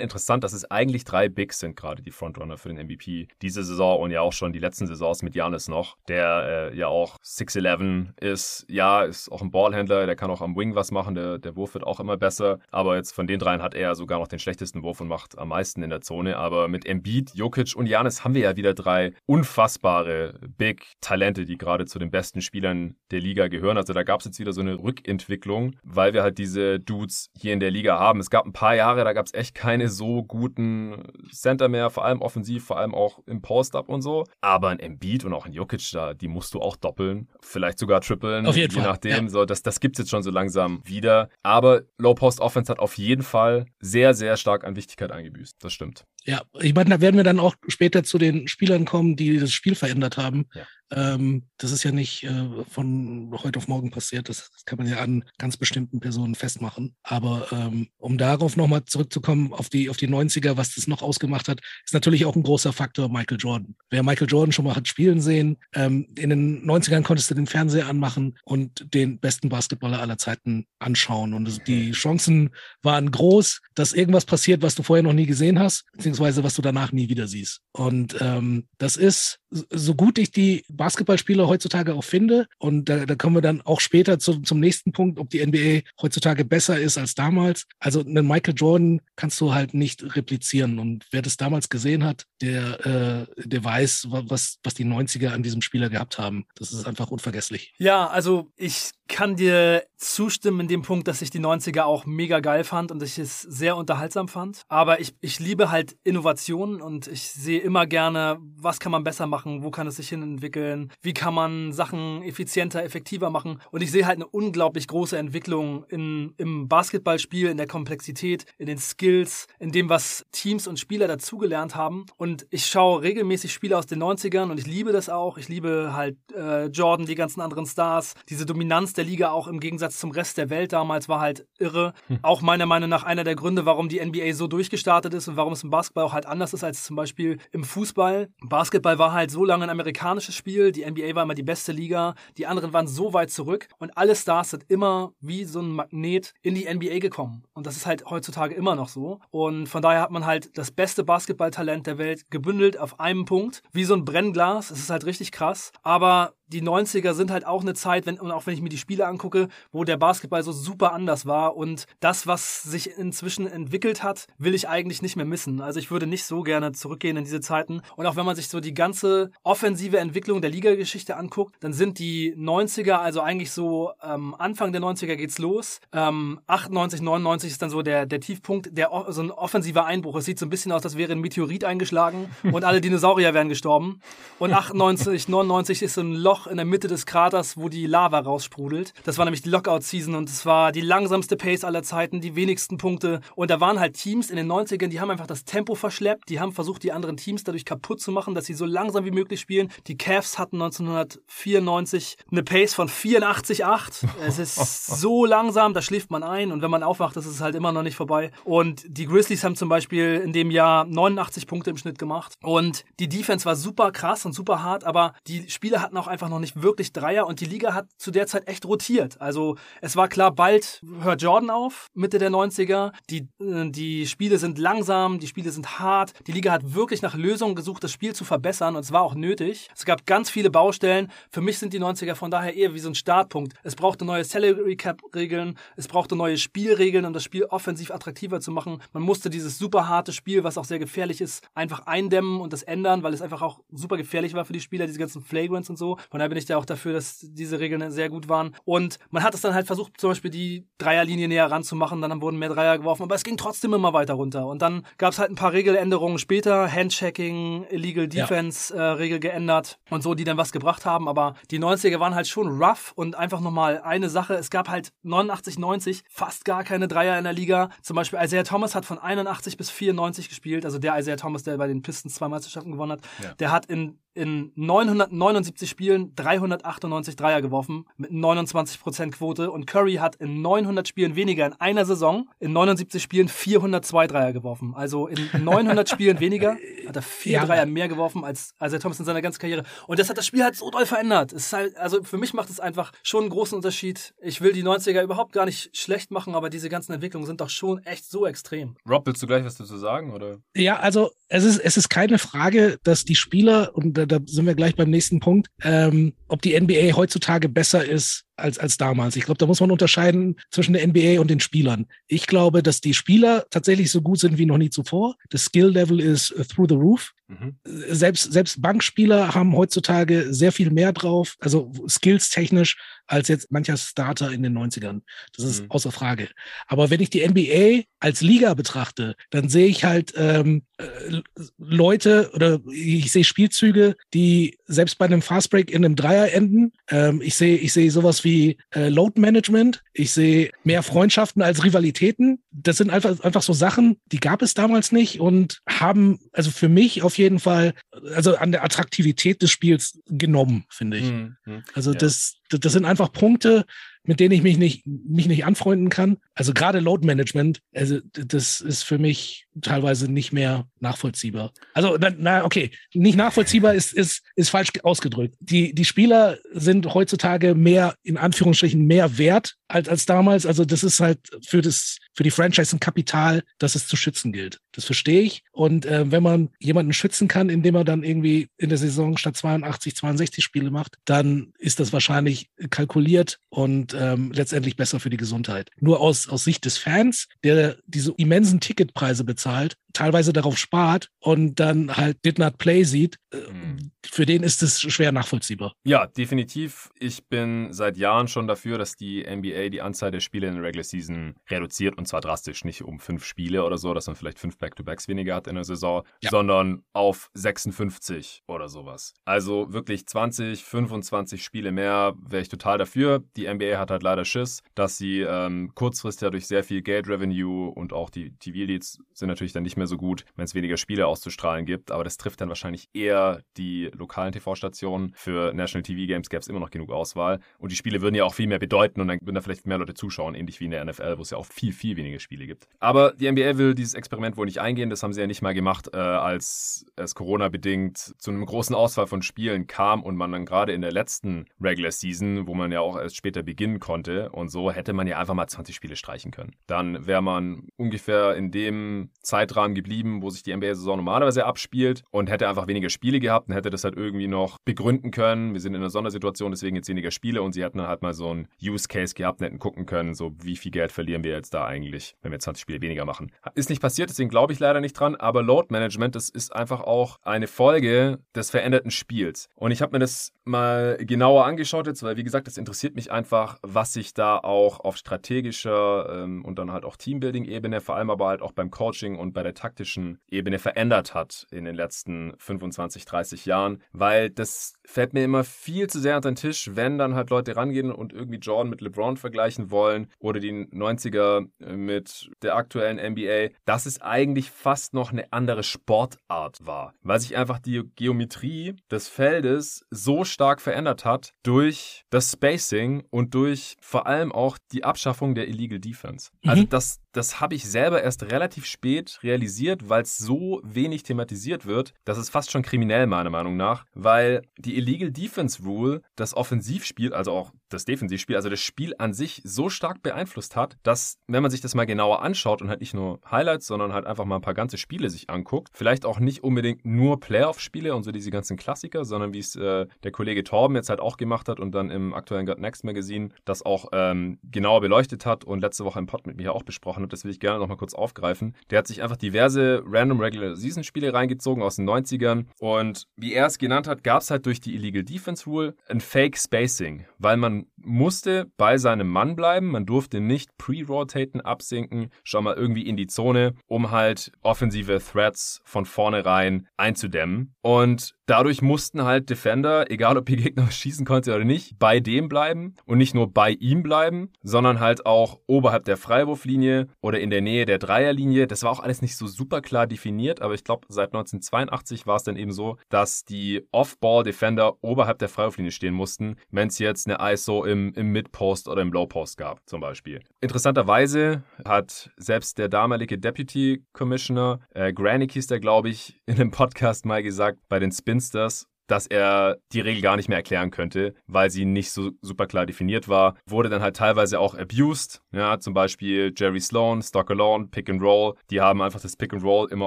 interessant, dass es eigentlich drei Bigs sind, gerade die Frontrunner für den MVP diese Saison und ja auch schon die letzten Saisons mit Janis noch, der äh, ja auch 6'11 ist. Ja, ist auch ein Ballhändler, der kann auch am Wing was machen, der, der Wurf wird auch immer besser. Aber jetzt von den dreien hat er sogar noch den schlechtesten Wurf und macht am meisten in der Zone. Aber mit Embiid, Jokic und Janis haben wir ja wieder drei unfassbare Big-Talente, die gerade zu den besten Spielern der Liga gehören. Also da gab es jetzt wieder so eine Rückentwicklung, weil wir halt diese Dudes hier in der Liga haben. Es gab ein paar Jahre, da gab es echt keine so guten Center mehr, vor allem offensiv, vor allem auch im Post-Up und so. Aber ein Embiid und auch ein Jokic da, die musst du auch doppeln, vielleicht sogar trippeln, auf jeden je Fall. nachdem. Ja. So, das, das gibt es jetzt schon so langsam wieder. Aber Low-Post-Offense hat auf jeden Fall sehr, sehr stark an Wichtigkeit eingebüßt. Das stimmt. Ja, ich meine, da werden wir dann auch später zu den Spielern kommen, die das Spiel verändert haben. Ja. Ähm, das ist ja nicht äh, von heute auf morgen passiert. Das, das, kann man ja an ganz bestimmten Personen festmachen. Aber ähm, um darauf nochmal zurückzukommen, auf die, auf die 90er, was das noch ausgemacht hat, ist natürlich auch ein großer Faktor Michael Jordan. Wer Michael Jordan schon mal hat spielen sehen, ähm, in den 90ern konntest du den Fernseher anmachen und den besten Basketballer aller Zeiten anschauen. Und die Chancen waren groß, dass irgendwas passiert, was du vorher noch nie gesehen hast, beziehungsweise was du danach nie wieder siehst. Und ähm, das ist, so gut ich die Basketballspieler heutzutage auch finde, und da, da kommen wir dann auch später zu, zum nächsten Punkt, ob die NBA heutzutage besser ist als damals. Also einen Michael Jordan kannst du halt nicht replizieren. Und wer das damals gesehen hat, der, äh, der weiß, was, was die 90er an diesem Spieler gehabt haben. Das ist einfach unvergesslich. Ja, also ich kann dir zustimmen in dem Punkt, dass ich die 90er auch mega geil fand und ich es sehr unterhaltsam fand. Aber ich, ich liebe halt Innovationen und ich sehe immer gerne, was kann man besser machen, wo kann es sich hin entwickeln, wie kann man Sachen effizienter, effektiver machen. Und ich sehe halt eine unglaublich große Entwicklung in, im Basketballspiel, in der Komplexität, in den Skills, in dem, was Teams und Spieler dazugelernt haben. Und ich schaue regelmäßig Spiele aus den 90ern und ich liebe das auch. Ich liebe halt äh, Jordan, die ganzen anderen Stars, diese Dominanz der Liga auch im Gegensatz zum Rest der Welt damals war halt irre. Hm. Auch meiner Meinung nach einer der Gründe, warum die NBA so durchgestartet ist und warum es im Basketball auch halt anders ist als zum Beispiel im Fußball. Basketball war halt so lange ein amerikanisches Spiel, die NBA war immer die beste Liga, die anderen waren so weit zurück und alle Stars sind immer wie so ein Magnet in die NBA gekommen. Und das ist halt heutzutage immer noch so. Und von daher hat man halt das beste Basketballtalent der Welt gebündelt auf einem Punkt, wie so ein Brennglas. Es ist halt richtig krass. Aber die 90er sind halt auch eine Zeit, wenn, und auch wenn ich mir die Spiele angucke, wo der Basketball so super anders war und das, was sich inzwischen entwickelt hat, will ich eigentlich nicht mehr missen. Also ich würde nicht so gerne zurückgehen in diese Zeiten. Und auch wenn man sich so die ganze offensive Entwicklung der Ligageschichte anguckt, dann sind die 90er, also eigentlich so ähm, Anfang der 90er geht's los. Ähm, 98, 99 ist dann so der, der Tiefpunkt, der so ein offensiver Einbruch. Es sieht so ein bisschen aus, als wäre ein Meteorit eingeschlagen <laughs> und alle Dinosaurier wären gestorben. Und 98, 99 ist so ein Loch in der Mitte des Kraters, wo die Lava raussprudelt. Das war nämlich die Lockout-Season und es war die langsamste Pace aller Zeiten, die wenigsten Punkte. Und da waren halt Teams in den 90ern, die haben einfach das Tempo verschleppt, die haben versucht, die anderen Teams dadurch kaputt zu machen, dass sie so langsam wie möglich spielen. Die Cavs hatten 1994 eine Pace von 84,8. Es ist <laughs> so langsam, da schläft man ein und wenn man aufwacht, ist es halt immer noch nicht vorbei. Und die Grizzlies haben zum Beispiel in dem Jahr 89 Punkte im Schnitt gemacht. Und die Defense war super krass und super hart, aber die Spieler hatten auch einfach noch nicht wirklich Dreier und die Liga hat zu der Zeit echt rotiert. Also es war klar, bald hört Jordan auf, Mitte der 90er. Die, äh, die Spiele sind langsam, die Spiele sind hart. Die Liga hat wirklich nach Lösungen gesucht, das Spiel zu verbessern und es war auch nötig. Es gab ganz viele Baustellen. Für mich sind die 90er von daher eher wie so ein Startpunkt. Es brauchte neue Salary Cap Regeln, es brauchte neue Spielregeln, um das Spiel offensiv attraktiver zu machen. Man musste dieses super harte Spiel, was auch sehr gefährlich ist, einfach eindämmen und das ändern, weil es einfach auch super gefährlich war für die Spieler, diese ganzen Flagrants und so. Von daher bin ich da auch dafür, dass diese Regeln sehr gut waren. Und man hat es dann halt versucht, zum Beispiel die Dreierlinie näher ranzumachen, dann wurden mehr Dreier geworfen, aber es ging trotzdem immer weiter runter. Und dann gab es halt ein paar Regeländerungen später, Handchecking, Illegal Defense ja. äh, Regel geändert und so, die dann was gebracht haben. Aber die 90er waren halt schon rough und einfach nochmal eine Sache. Es gab halt 89, 90 fast gar keine Dreier in der Liga. Zum Beispiel Isaiah Thomas hat von 81 bis 94 gespielt. Also der Isaiah Thomas, der bei den Pistons zwei Meisterschaften gewonnen hat. Ja. Der hat in in 979 Spielen 398 Dreier geworfen mit 29% Quote und Curry hat in 900 Spielen weniger in einer Saison in 79 Spielen 402 Dreier geworfen. Also in <laughs> 900 Spielen weniger hat er vier ja. Dreier mehr geworfen als, als er Thomas in seiner ganzen Karriere. Und das hat das Spiel halt so doll verändert. Es ist halt, also für mich macht es einfach schon einen großen Unterschied. Ich will die 90er überhaupt gar nicht schlecht machen, aber diese ganzen Entwicklungen sind doch schon echt so extrem. Rob, willst du gleich was dazu sagen? Oder? Ja, also es ist, es ist keine Frage, dass die Spieler, und da, sind wir gleich beim nächsten Punkt, ähm, ob die NBA heutzutage besser ist als, als damals. Ich glaube, da muss man unterscheiden zwischen der NBA und den Spielern. Ich glaube, dass die Spieler tatsächlich so gut sind wie noch nie zuvor. Das Skill-Level ist through the roof. Mhm. Selbst, selbst Bankspieler haben heutzutage sehr viel mehr drauf, also skills technisch, als jetzt mancher Starter in den 90ern. Das ist mhm. außer Frage. Aber wenn ich die NBA als Liga betrachte, dann sehe ich halt ähm, äh, Leute oder ich sehe Spielzüge, die selbst bei einem Fastbreak in einem Dreier enden. Ähm, ich sehe ich sehe sowas wie äh, Load Management. Ich sehe mehr Freundschaften als Rivalitäten. Das sind einfach, einfach so Sachen, die gab es damals nicht und haben also für mich auf jeden Fall also an der Attraktivität des Spiels genommen, finde ich. Mhm. Also ja. das, das sind einfach Punkte, mit denen ich mich nicht, mich nicht anfreunden kann. Also gerade Load Management, also das ist für mich teilweise nicht mehr nachvollziehbar. Also, na, na okay, nicht nachvollziehbar ist, ist, ist falsch ausgedrückt. Die, die Spieler sind heutzutage mehr, in Anführungsstrichen, mehr wert als, als damals. Also, das ist halt für das, für die Franchise ein Kapital, das es zu schützen gilt. Das verstehe ich. Und äh, wenn man jemanden schützen kann, indem er dann irgendwie in der Saison statt 82, 62 Spiele macht, dann ist das wahrscheinlich kalkuliert und ähm, letztendlich besser für die Gesundheit. Nur aus, aus Sicht des Fans, der diese immensen Ticketpreise bezahlt, teilweise darauf spart und dann halt Did Not Play sieht, mhm. für den ist es schwer nachvollziehbar. Ja, definitiv. Ich bin seit Jahren schon dafür, dass die NBA die Anzahl der Spiele in der Regular Season reduziert und zwar drastisch. Nicht um fünf Spiele oder so, dass man vielleicht fünf Back-to-Backs weniger hat in der Saison, ja. sondern auf 56 oder sowas. Also wirklich 20, 25 Spiele mehr wäre ich total dafür. Die NBA hat halt leider Schiss, dass sie ähm, kurzfristig dadurch sehr viel Geld-Revenue und auch die TV-Leads sind natürlich dann nicht mehr so gut, wenn es weniger Spiele auszustrahlen gibt. Aber das trifft dann wahrscheinlich eher die lokalen TV-Stationen. Für National TV Games gäbe es immer noch genug Auswahl. Und die Spiele würden ja auch viel mehr bedeuten und dann würden da vielleicht mehr Leute zuschauen, ähnlich wie in der NFL, wo es ja auch viel, viel weniger Spiele gibt. Aber die NBA will dieses Experiment wohl nicht eingehen. Das haben sie ja nicht mal gemacht, äh, als es Corona-bedingt zu einem großen Ausfall von Spielen kam und man dann gerade in der letzten Regular Season, wo man ja auch erst später beginnen konnte und so, hätte man ja einfach mal 20 Spiele streichen können. Dann wäre man ungefähr in dem Zeitrahmen geblieben, wo sich die NBA-Saison normalerweise abspielt und hätte einfach weniger Spiele gehabt und hätte das halt irgendwie noch begründen können. Wir sind in einer Sondersituation, deswegen jetzt weniger Spiele und sie hätten halt mal so einen Use Case gehabt und hätten gucken können, so wie viel Geld verlieren wir jetzt da eigentlich, wenn wir 20 Spiele weniger machen. Ist nicht passiert, deswegen glaube ich leider nicht dran, aber Load Management, das ist einfach auch eine Folge des veränderten Spiels. Und ich habe mir das mal genauer angeschaut jetzt, weil wie gesagt, das interessiert mich einfach, was sich da auch auf strategischer ähm, und dann halt auch Teambuilding-Ebene, vor allem aber halt auch beim Coaching und bei der taktischen Ebene verändert hat in den letzten 25, 30 Jahren, weil das fällt mir immer viel zu sehr unter den Tisch, wenn dann halt Leute rangehen und irgendwie Jordan mit LeBron vergleichen wollen oder die 90er äh, mit der aktuellen NBA, dass es eigentlich fast noch eine andere Sportart war, weil sich einfach die Geometrie des Feldes so stark verändert hat durch das Spacing und durch vor allem auch die Abschaffung der Illegal Defense. Also mhm. Also das, das habe ich selber erst relativ spät realisiert, weil es so wenig thematisiert wird, dass es fast schon kriminell meiner Meinung nach, weil die Illegal Defense Rule das Offensivspiel, also auch das Defensivspiel, also das Spiel an sich so stark beeinflusst hat, dass, wenn man sich das mal genauer anschaut und halt nicht nur Highlights, sondern halt einfach mal ein paar ganze Spiele sich anguckt, vielleicht auch nicht unbedingt nur Playoff-Spiele und so diese ganzen Klassiker, sondern wie es äh, der Kollege Torben jetzt halt auch gemacht hat und dann im aktuellen God Next Magazine das auch ähm, genauer beleuchtet hat und letzte Woche im Pod mit mir auch besprochen hat, das will ich gerne nochmal kurz aufgreifen. Der hat sich einfach diverse Random Regular Season Spiele reingezogen aus den 90ern und wie er es genannt hat, gab es halt durch die Illegal Defense Rule ein Fake Spacing, weil man musste bei seinem Mann bleiben. Man durfte nicht pre-rotaten, absinken, schon mal irgendwie in die Zone, um halt offensive Threats von vornherein einzudämmen. Und dadurch mussten halt Defender, egal ob ihr Gegner <laughs> schießen konnte oder nicht, bei dem bleiben und nicht nur bei ihm bleiben, sondern halt auch oberhalb der Freiwurflinie oder in der Nähe der Dreierlinie. Das war auch alles nicht so super klar definiert, aber ich glaube, seit 1982 war es dann eben so, dass die Off-Ball-Defender oberhalb der Freiwurflinie stehen mussten, wenn es jetzt eine ISO im, im Mid-Post oder im Low-Post gab, zum Beispiel. Interessanterweise hat selbst der damalige Deputy Commissioner, äh, Granick hieß der, glaube ich, in einem Podcast mal gesagt, bei den Spin Spinsters dass er die Regel gar nicht mehr erklären könnte, weil sie nicht so super klar definiert war. Wurde dann halt teilweise auch abused. Ja, zum Beispiel Jerry Sloan, Stock Alone, Pick and Roll. Die haben einfach das Pick and Roll immer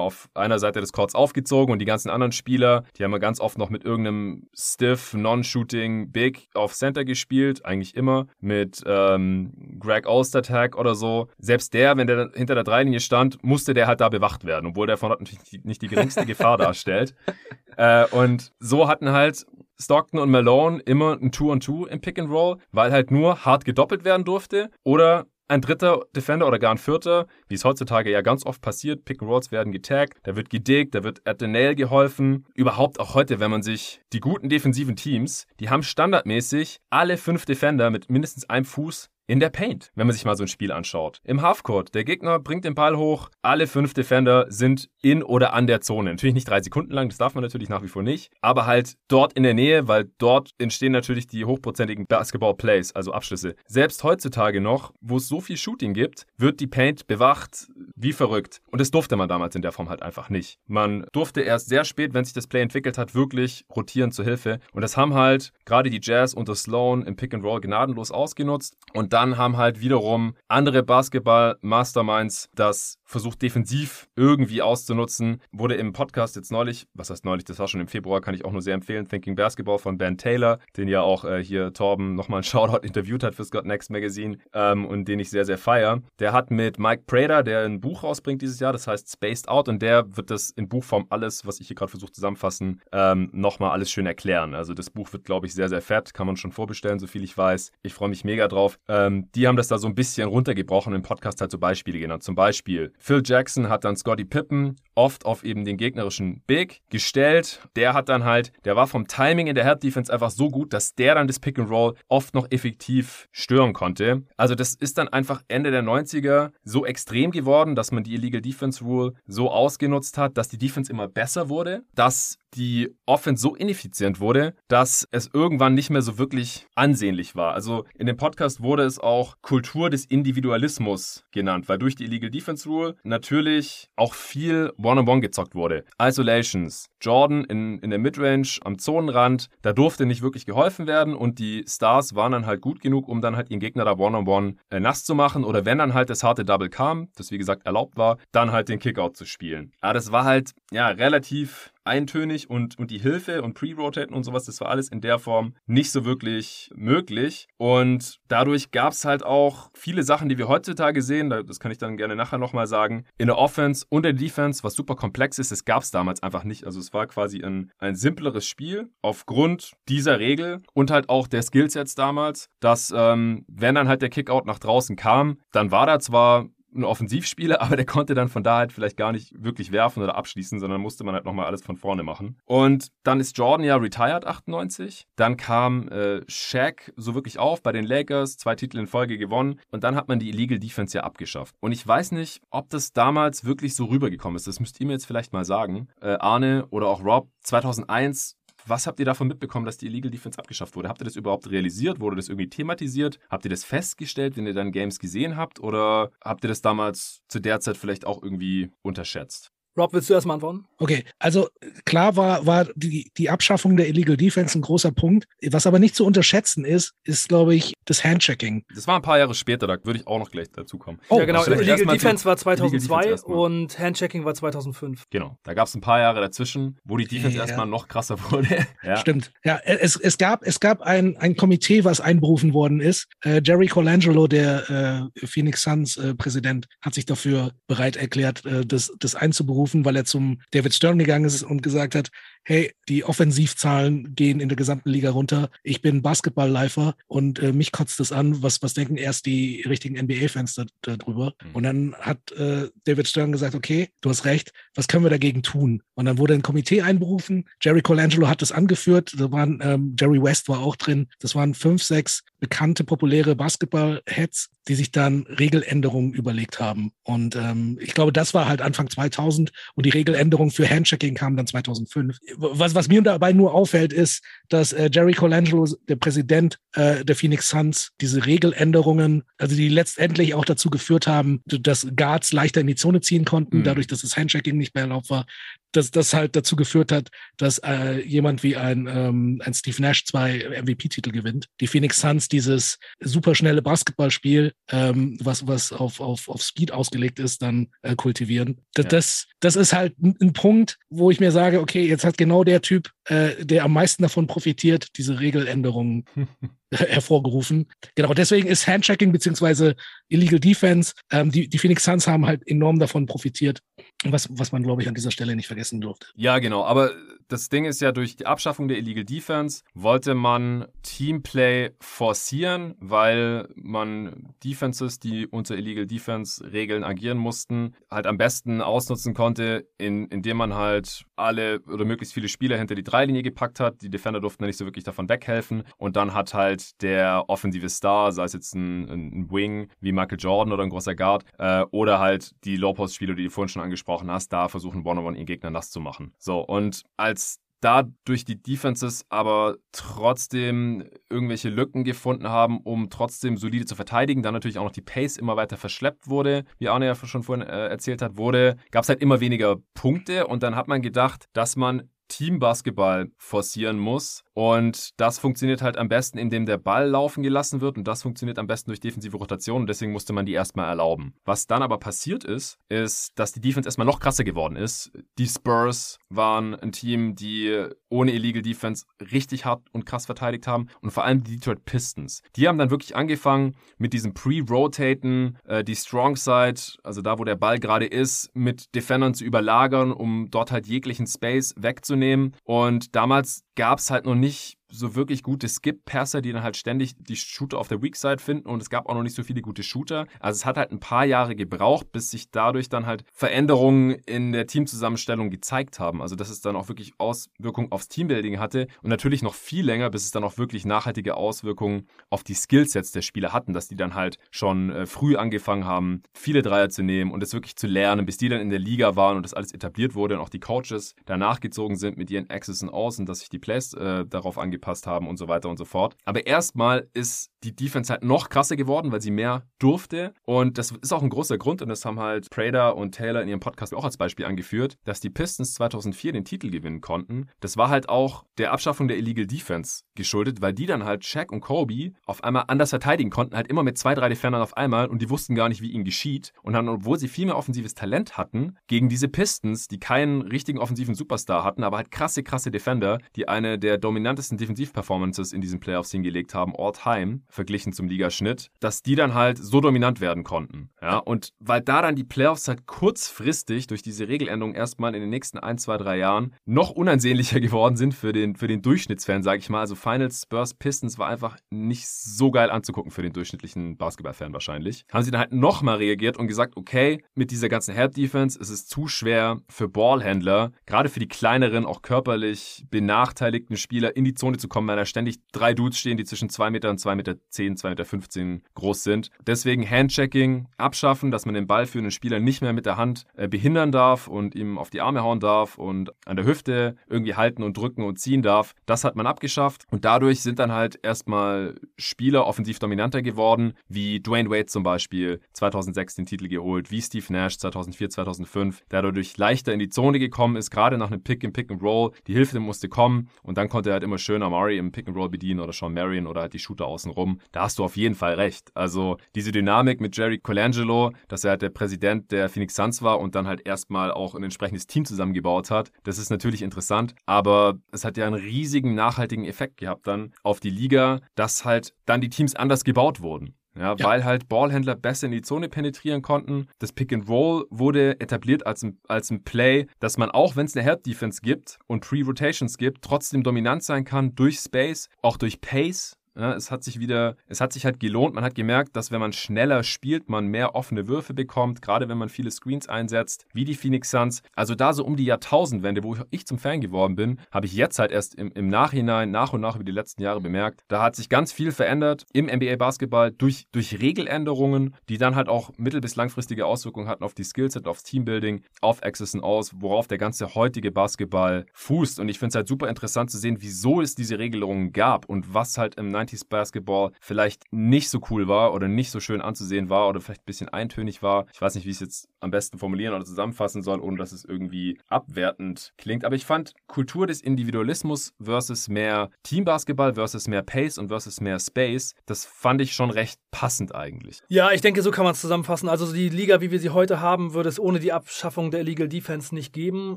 auf einer Seite des Courts aufgezogen und die ganzen anderen Spieler, die haben ganz oft noch mit irgendeinem Stiff, Non-Shooting Big auf Center gespielt. Eigentlich immer mit ähm, Greg Olstertag oder so. Selbst der, wenn der hinter der Dreilinie stand, musste der halt da bewacht werden, obwohl der von natürlich nicht die geringste Gefahr darstellt. <laughs> Äh, und so hatten halt Stockton und Malone immer ein Two-on-Two im Pick and Roll, weil halt nur hart gedoppelt werden durfte oder ein dritter Defender oder gar ein vierter, wie es heutzutage ja ganz oft passiert, Pick and Rolls werden getaggt, da wird gedickt, da wird at the nail geholfen. Überhaupt auch heute, wenn man sich die guten defensiven Teams, die haben standardmäßig alle fünf Defender mit mindestens einem Fuß in der Paint, wenn man sich mal so ein Spiel anschaut. Im Halfcourt, der Gegner bringt den Ball hoch, alle fünf Defender sind in oder an der Zone. Natürlich nicht drei Sekunden lang, das darf man natürlich nach wie vor nicht, aber halt dort in der Nähe, weil dort entstehen natürlich die hochprozentigen Basketball-Plays, also Abschlüsse. Selbst heutzutage noch, wo es so viel Shooting gibt, wird die Paint bewacht wie verrückt. Und das durfte man damals in der Form halt einfach nicht. Man durfte erst sehr spät, wenn sich das Play entwickelt hat, wirklich rotieren zur Hilfe. Und das haben halt gerade die Jazz unter Sloan im Pick and Roll gnadenlos ausgenutzt. Und dann haben halt wiederum andere Basketball-Masterminds das versucht defensiv irgendwie auszunutzen. Wurde im Podcast jetzt neulich, was heißt neulich, das war schon im Februar, kann ich auch nur sehr empfehlen, Thinking Basketball von Ben Taylor, den ja auch äh, hier Torben nochmal ein <laughs> Shoutout interviewt hat fürs God Next Magazine ähm, und den ich sehr, sehr feier. Der hat mit Mike Prater, der ein Buch rausbringt dieses Jahr, das heißt Spaced Out und der wird das in Buchform alles, was ich hier gerade versuche zusammenfassen, ähm, nochmal alles schön erklären. Also das Buch wird, glaube ich, sehr, sehr fett, kann man schon vorbestellen, so viel ich weiß. Ich freue mich mega drauf. Ähm, die haben das da so ein bisschen runtergebrochen im Podcast halt so Beispiele genannt. Zum Beispiel, Phil Jackson hat dann Scotty Pippen oft auf eben den gegnerischen Big gestellt. Der hat dann halt, der war vom Timing in der Help Defense einfach so gut, dass der dann das Pick and Roll oft noch effektiv stören konnte. Also das ist dann einfach Ende der 90er so extrem geworden, dass man die Illegal Defense Rule so ausgenutzt hat, dass die Defense immer besser wurde, dass die Offense so ineffizient wurde, dass es irgendwann nicht mehr so wirklich ansehnlich war. Also in dem Podcast wurde es auch Kultur des Individualismus genannt, weil durch die Illegal Defense Rule natürlich auch viel One-on-One gezockt wurde. Isolations, Jordan in, in der Midrange am Zonenrand, da durfte nicht wirklich geholfen werden und die Stars waren dann halt gut genug, um dann halt ihren Gegner da One-on-One äh, nass zu machen oder wenn dann halt das harte Double kam, das wie gesagt erlaubt war, dann halt den Kickout zu spielen. Aber das war halt ja relativ eintönig und, und die Hilfe und Pre-Rotaten und sowas, das war alles in der Form nicht so wirklich möglich. Und dadurch gab es halt auch viele Sachen, die wir heutzutage sehen, das kann ich dann gerne nachher nochmal sagen, in der Offense und der Defense, was super komplex ist, das gab es damals einfach nicht. Also es war quasi ein, ein simpleres Spiel aufgrund dieser Regel und halt auch der Skillsets damals, dass ähm, wenn dann halt der Kickout nach draußen kam, dann war da zwar ein Offensivspieler, <laughs> aber der konnte dann von da halt vielleicht gar nicht wirklich werfen oder abschließen, sondern musste man halt nochmal alles von vorne machen. Und dann ist Jordan ja retired 98. Dann kam äh, Shaq so wirklich auf bei den Lakers, zwei Titel in Folge gewonnen und dann hat man die Illegal Defense ja abgeschafft. Und ich weiß nicht, ob das damals wirklich so rübergekommen ist. Das müsst ihr mir jetzt vielleicht mal sagen. Äh, Arne oder auch Rob, 2001 was habt ihr davon mitbekommen, dass die Illegal Defense abgeschafft wurde? Habt ihr das überhaupt realisiert? Wurde das irgendwie thematisiert? Habt ihr das festgestellt, wenn ihr dann Games gesehen habt? Oder habt ihr das damals zu der Zeit vielleicht auch irgendwie unterschätzt? Rob, willst du erstmal antworten? Okay, also klar war, war die, die Abschaffung der Illegal Defense ein großer Punkt. Was aber nicht zu unterschätzen ist, ist, glaube ich, das Handchecking. Das war ein paar Jahre später, da würde ich auch noch gleich dazu kommen. Oh, ja, genau. Illegal Defense war 2002 Defense und Handchecking war 2005. Genau, da gab es ein paar Jahre dazwischen, wo die Defense ja. erstmal noch krasser wurde. <laughs> ja. Stimmt. Ja, es, es gab, es gab ein, ein Komitee, was einberufen worden ist. Äh, Jerry Colangelo, der äh, Phoenix Suns äh, Präsident, hat sich dafür bereit erklärt, äh, das, das einzuberufen angerufen, weil er zum David Stern gegangen ist und gesagt hat, hey, die Offensivzahlen gehen in der gesamten Liga runter. Ich bin Basketball-Lifer und äh, mich kotzt das an. Was, was denken erst die richtigen NBA-Fans darüber? Da mhm. Und dann hat äh, David Stern gesagt, okay, du hast recht, was können wir dagegen tun? Und dann wurde ein Komitee einberufen. Jerry Colangelo hat das angeführt. Da waren, ähm, Jerry West war auch drin. Das waren fünf, sechs bekannte, populäre Basketball-Heads, die sich dann Regeländerungen überlegt haben. Und ähm, ich glaube, das war halt Anfang 2000 und die Regeländerung für Handchecking kam dann 2005. Was, was mir dabei nur auffällt, ist, dass äh, Jerry Colangelo, der Präsident äh, der Phoenix Suns, diese Regeländerungen, also die letztendlich auch dazu geführt haben, dass Guards leichter in die Zone ziehen konnten, mhm. dadurch, dass das Handchecking nicht mehr erlaubt war, dass das halt dazu geführt hat, dass äh, jemand wie ein, ähm, ein Steve Nash zwei MVP-Titel gewinnt. Die Phoenix Suns dieses superschnelle Basketballspiel, ähm, was, was auf, auf, auf Speed ausgelegt ist, dann äh, kultivieren. Das, ja. das, das ist halt ein, ein Punkt, wo ich mir sage, okay, jetzt hat genau der Typ, äh, der am meisten davon profitiert, diese Regeländerungen <laughs> hervorgerufen. Genau, deswegen ist Handchecking beziehungsweise Illegal Defense, ähm, die, die Phoenix Suns haben halt enorm davon profitiert, was, was man, glaube ich, an dieser Stelle nicht vergessen durfte. Ja, genau, aber das Ding ist ja, durch die Abschaffung der Illegal Defense wollte man Teamplay forcieren, weil man Defenses, die unter Illegal Defense Regeln agieren mussten, halt am besten ausnutzen konnte, in, indem man halt alle oder möglichst viele Spieler hinter die Dreilinie gepackt hat. Die Defender durften nicht so wirklich davon weghelfen und dann hat halt der offensive Star, sei es jetzt ein, ein Wing wie Michael Jordan oder ein großer Guard, äh, oder halt die Low-Post-Spieler, die du vorhin schon angesprochen hast, da versuchen One-on-One ihren Gegner nass zu machen. So, und als da durch die Defenses aber trotzdem irgendwelche Lücken gefunden haben, um trotzdem solide zu verteidigen. Dann natürlich auch noch die Pace immer weiter verschleppt wurde, wie Arne ja schon vorhin äh, erzählt hat, wurde, gab es halt immer weniger Punkte und dann hat man gedacht, dass man Teambasketball forcieren muss. Und das funktioniert halt am besten, indem der Ball laufen gelassen wird. Und das funktioniert am besten durch defensive Rotation. Und deswegen musste man die erstmal erlauben. Was dann aber passiert ist, ist, dass die Defense erstmal noch krasser geworden ist. Die Spurs waren ein Team, die ohne Illegal Defense richtig hart und krass verteidigt haben. Und vor allem die Detroit Pistons. Die haben dann wirklich angefangen mit diesem Pre-Rotaten, äh, die Strong Side, also da, wo der Ball gerade ist, mit Defendern zu überlagern, um dort halt jeglichen Space wegzunehmen. Und damals gab es halt noch nicht so wirklich gute Skip-Passer, die dann halt ständig die Shooter auf der Weak Side finden und es gab auch noch nicht so viele gute Shooter. Also es hat halt ein paar Jahre gebraucht, bis sich dadurch dann halt Veränderungen in der Teamzusammenstellung gezeigt haben. Also dass es dann auch wirklich Auswirkungen aufs Teambuilding hatte und natürlich noch viel länger, bis es dann auch wirklich nachhaltige Auswirkungen auf die Skillsets der Spieler hatten, dass die dann halt schon äh, früh angefangen haben, viele Dreier zu nehmen und es wirklich zu lernen, bis die dann in der Liga waren und das alles etabliert wurde und auch die Coaches danach gezogen sind mit ihren Access und Aus und dass sich die Plays äh, darauf angepasst haben und so weiter und so fort. Aber erstmal ist die Defense halt noch krasser geworden, weil sie mehr durfte. Und das ist auch ein großer Grund, und das haben halt Prader und Taylor in ihrem Podcast auch als Beispiel angeführt, dass die Pistons 2004 den Titel gewinnen konnten. Das war halt auch der Abschaffung der Illegal Defense geschuldet, weil die dann halt Shaq und Kobe auf einmal anders verteidigen konnten, halt immer mit zwei, drei Defendern auf einmal und die wussten gar nicht, wie ihnen geschieht. Und dann, obwohl sie viel mehr offensives Talent hatten, gegen diese Pistons, die keinen richtigen offensiven Superstar hatten, aber halt krasse, krasse Defender, die eine der dominantesten Defensivperformances in diesen Playoffs hingelegt haben, all time, verglichen zum Ligaschnitt, dass die dann halt so dominant werden konnten. Ja, und weil da dann die Playoffs halt kurzfristig durch diese Regeländerung erstmal in den nächsten ein, zwei, drei Jahren noch unansehnlicher <laughs> geworden sind für den, für den Durchschnittsfan, sage ich mal. Also Finals Spurs Pistons war einfach nicht so geil anzugucken für den durchschnittlichen Basketballfan wahrscheinlich. Haben sie dann halt nochmal reagiert und gesagt, okay, mit dieser ganzen Help Defense ist es zu schwer für Ballhändler, gerade für die kleineren, auch körperlich benachteiligten Spieler in die Zone zu kommen, weil da ständig drei Dudes stehen, die zwischen zwei Meter und zwei Meter 10, 2,15 Meter groß sind. Deswegen Handchecking abschaffen, dass man den Ball für einen Spieler nicht mehr mit der Hand äh, behindern darf und ihm auf die Arme hauen darf und an der Hüfte irgendwie halten und drücken und ziehen darf. Das hat man abgeschafft und dadurch sind dann halt erstmal Spieler offensiv dominanter geworden, wie Dwayne Wade zum Beispiel 2006 den Titel geholt, wie Steve Nash 2004, 2005, der dadurch leichter in die Zone gekommen ist, gerade nach einem Pick im Pick and Roll. Die Hilfe musste kommen und dann konnte er halt immer schön Amari im Pick and Roll bedienen oder Sean Marion oder halt die Shooter außenrum da hast du auf jeden Fall recht. Also diese Dynamik mit Jerry Colangelo, dass er halt der Präsident der Phoenix Suns war und dann halt erstmal auch ein entsprechendes Team zusammengebaut hat, das ist natürlich interessant, aber es hat ja einen riesigen nachhaltigen Effekt gehabt dann auf die Liga, dass halt dann die Teams anders gebaut wurden. Ja, ja, weil halt Ballhändler besser in die Zone penetrieren konnten. Das Pick and Roll wurde etabliert als ein, als ein Play, dass man auch, wenn es eine Help Defense gibt und Pre-Rotations gibt, trotzdem dominant sein kann durch Space, auch durch Pace. Ja, es hat sich wieder, es hat sich halt gelohnt. Man hat gemerkt, dass wenn man schneller spielt, man mehr offene Würfe bekommt, gerade wenn man viele Screens einsetzt, wie die Phoenix Suns. Also da so um die Jahrtausendwende, wo ich zum Fan geworden bin, habe ich jetzt halt erst im, im Nachhinein nach und nach über die letzten Jahre bemerkt. Da hat sich ganz viel verändert im NBA Basketball durch, durch Regeländerungen, die dann halt auch mittel- bis langfristige Auswirkungen hatten auf die Skillset, aufs Teambuilding, auf Access und Aus, worauf der ganze heutige Basketball fußt. Und ich finde es halt super interessant zu sehen, wieso es diese Regelungen gab und was halt im 90s Basketball vielleicht nicht so cool war oder nicht so schön anzusehen war oder vielleicht ein bisschen eintönig war. Ich weiß nicht, wie es jetzt am besten formulieren oder zusammenfassen soll, ohne dass es irgendwie abwertend klingt. Aber ich fand Kultur des Individualismus versus mehr Teambasketball versus mehr Pace und versus mehr Space, das fand ich schon recht passend eigentlich. Ja, ich denke, so kann man es zusammenfassen. Also die Liga, wie wir sie heute haben, würde es ohne die Abschaffung der Illegal Defense nicht geben.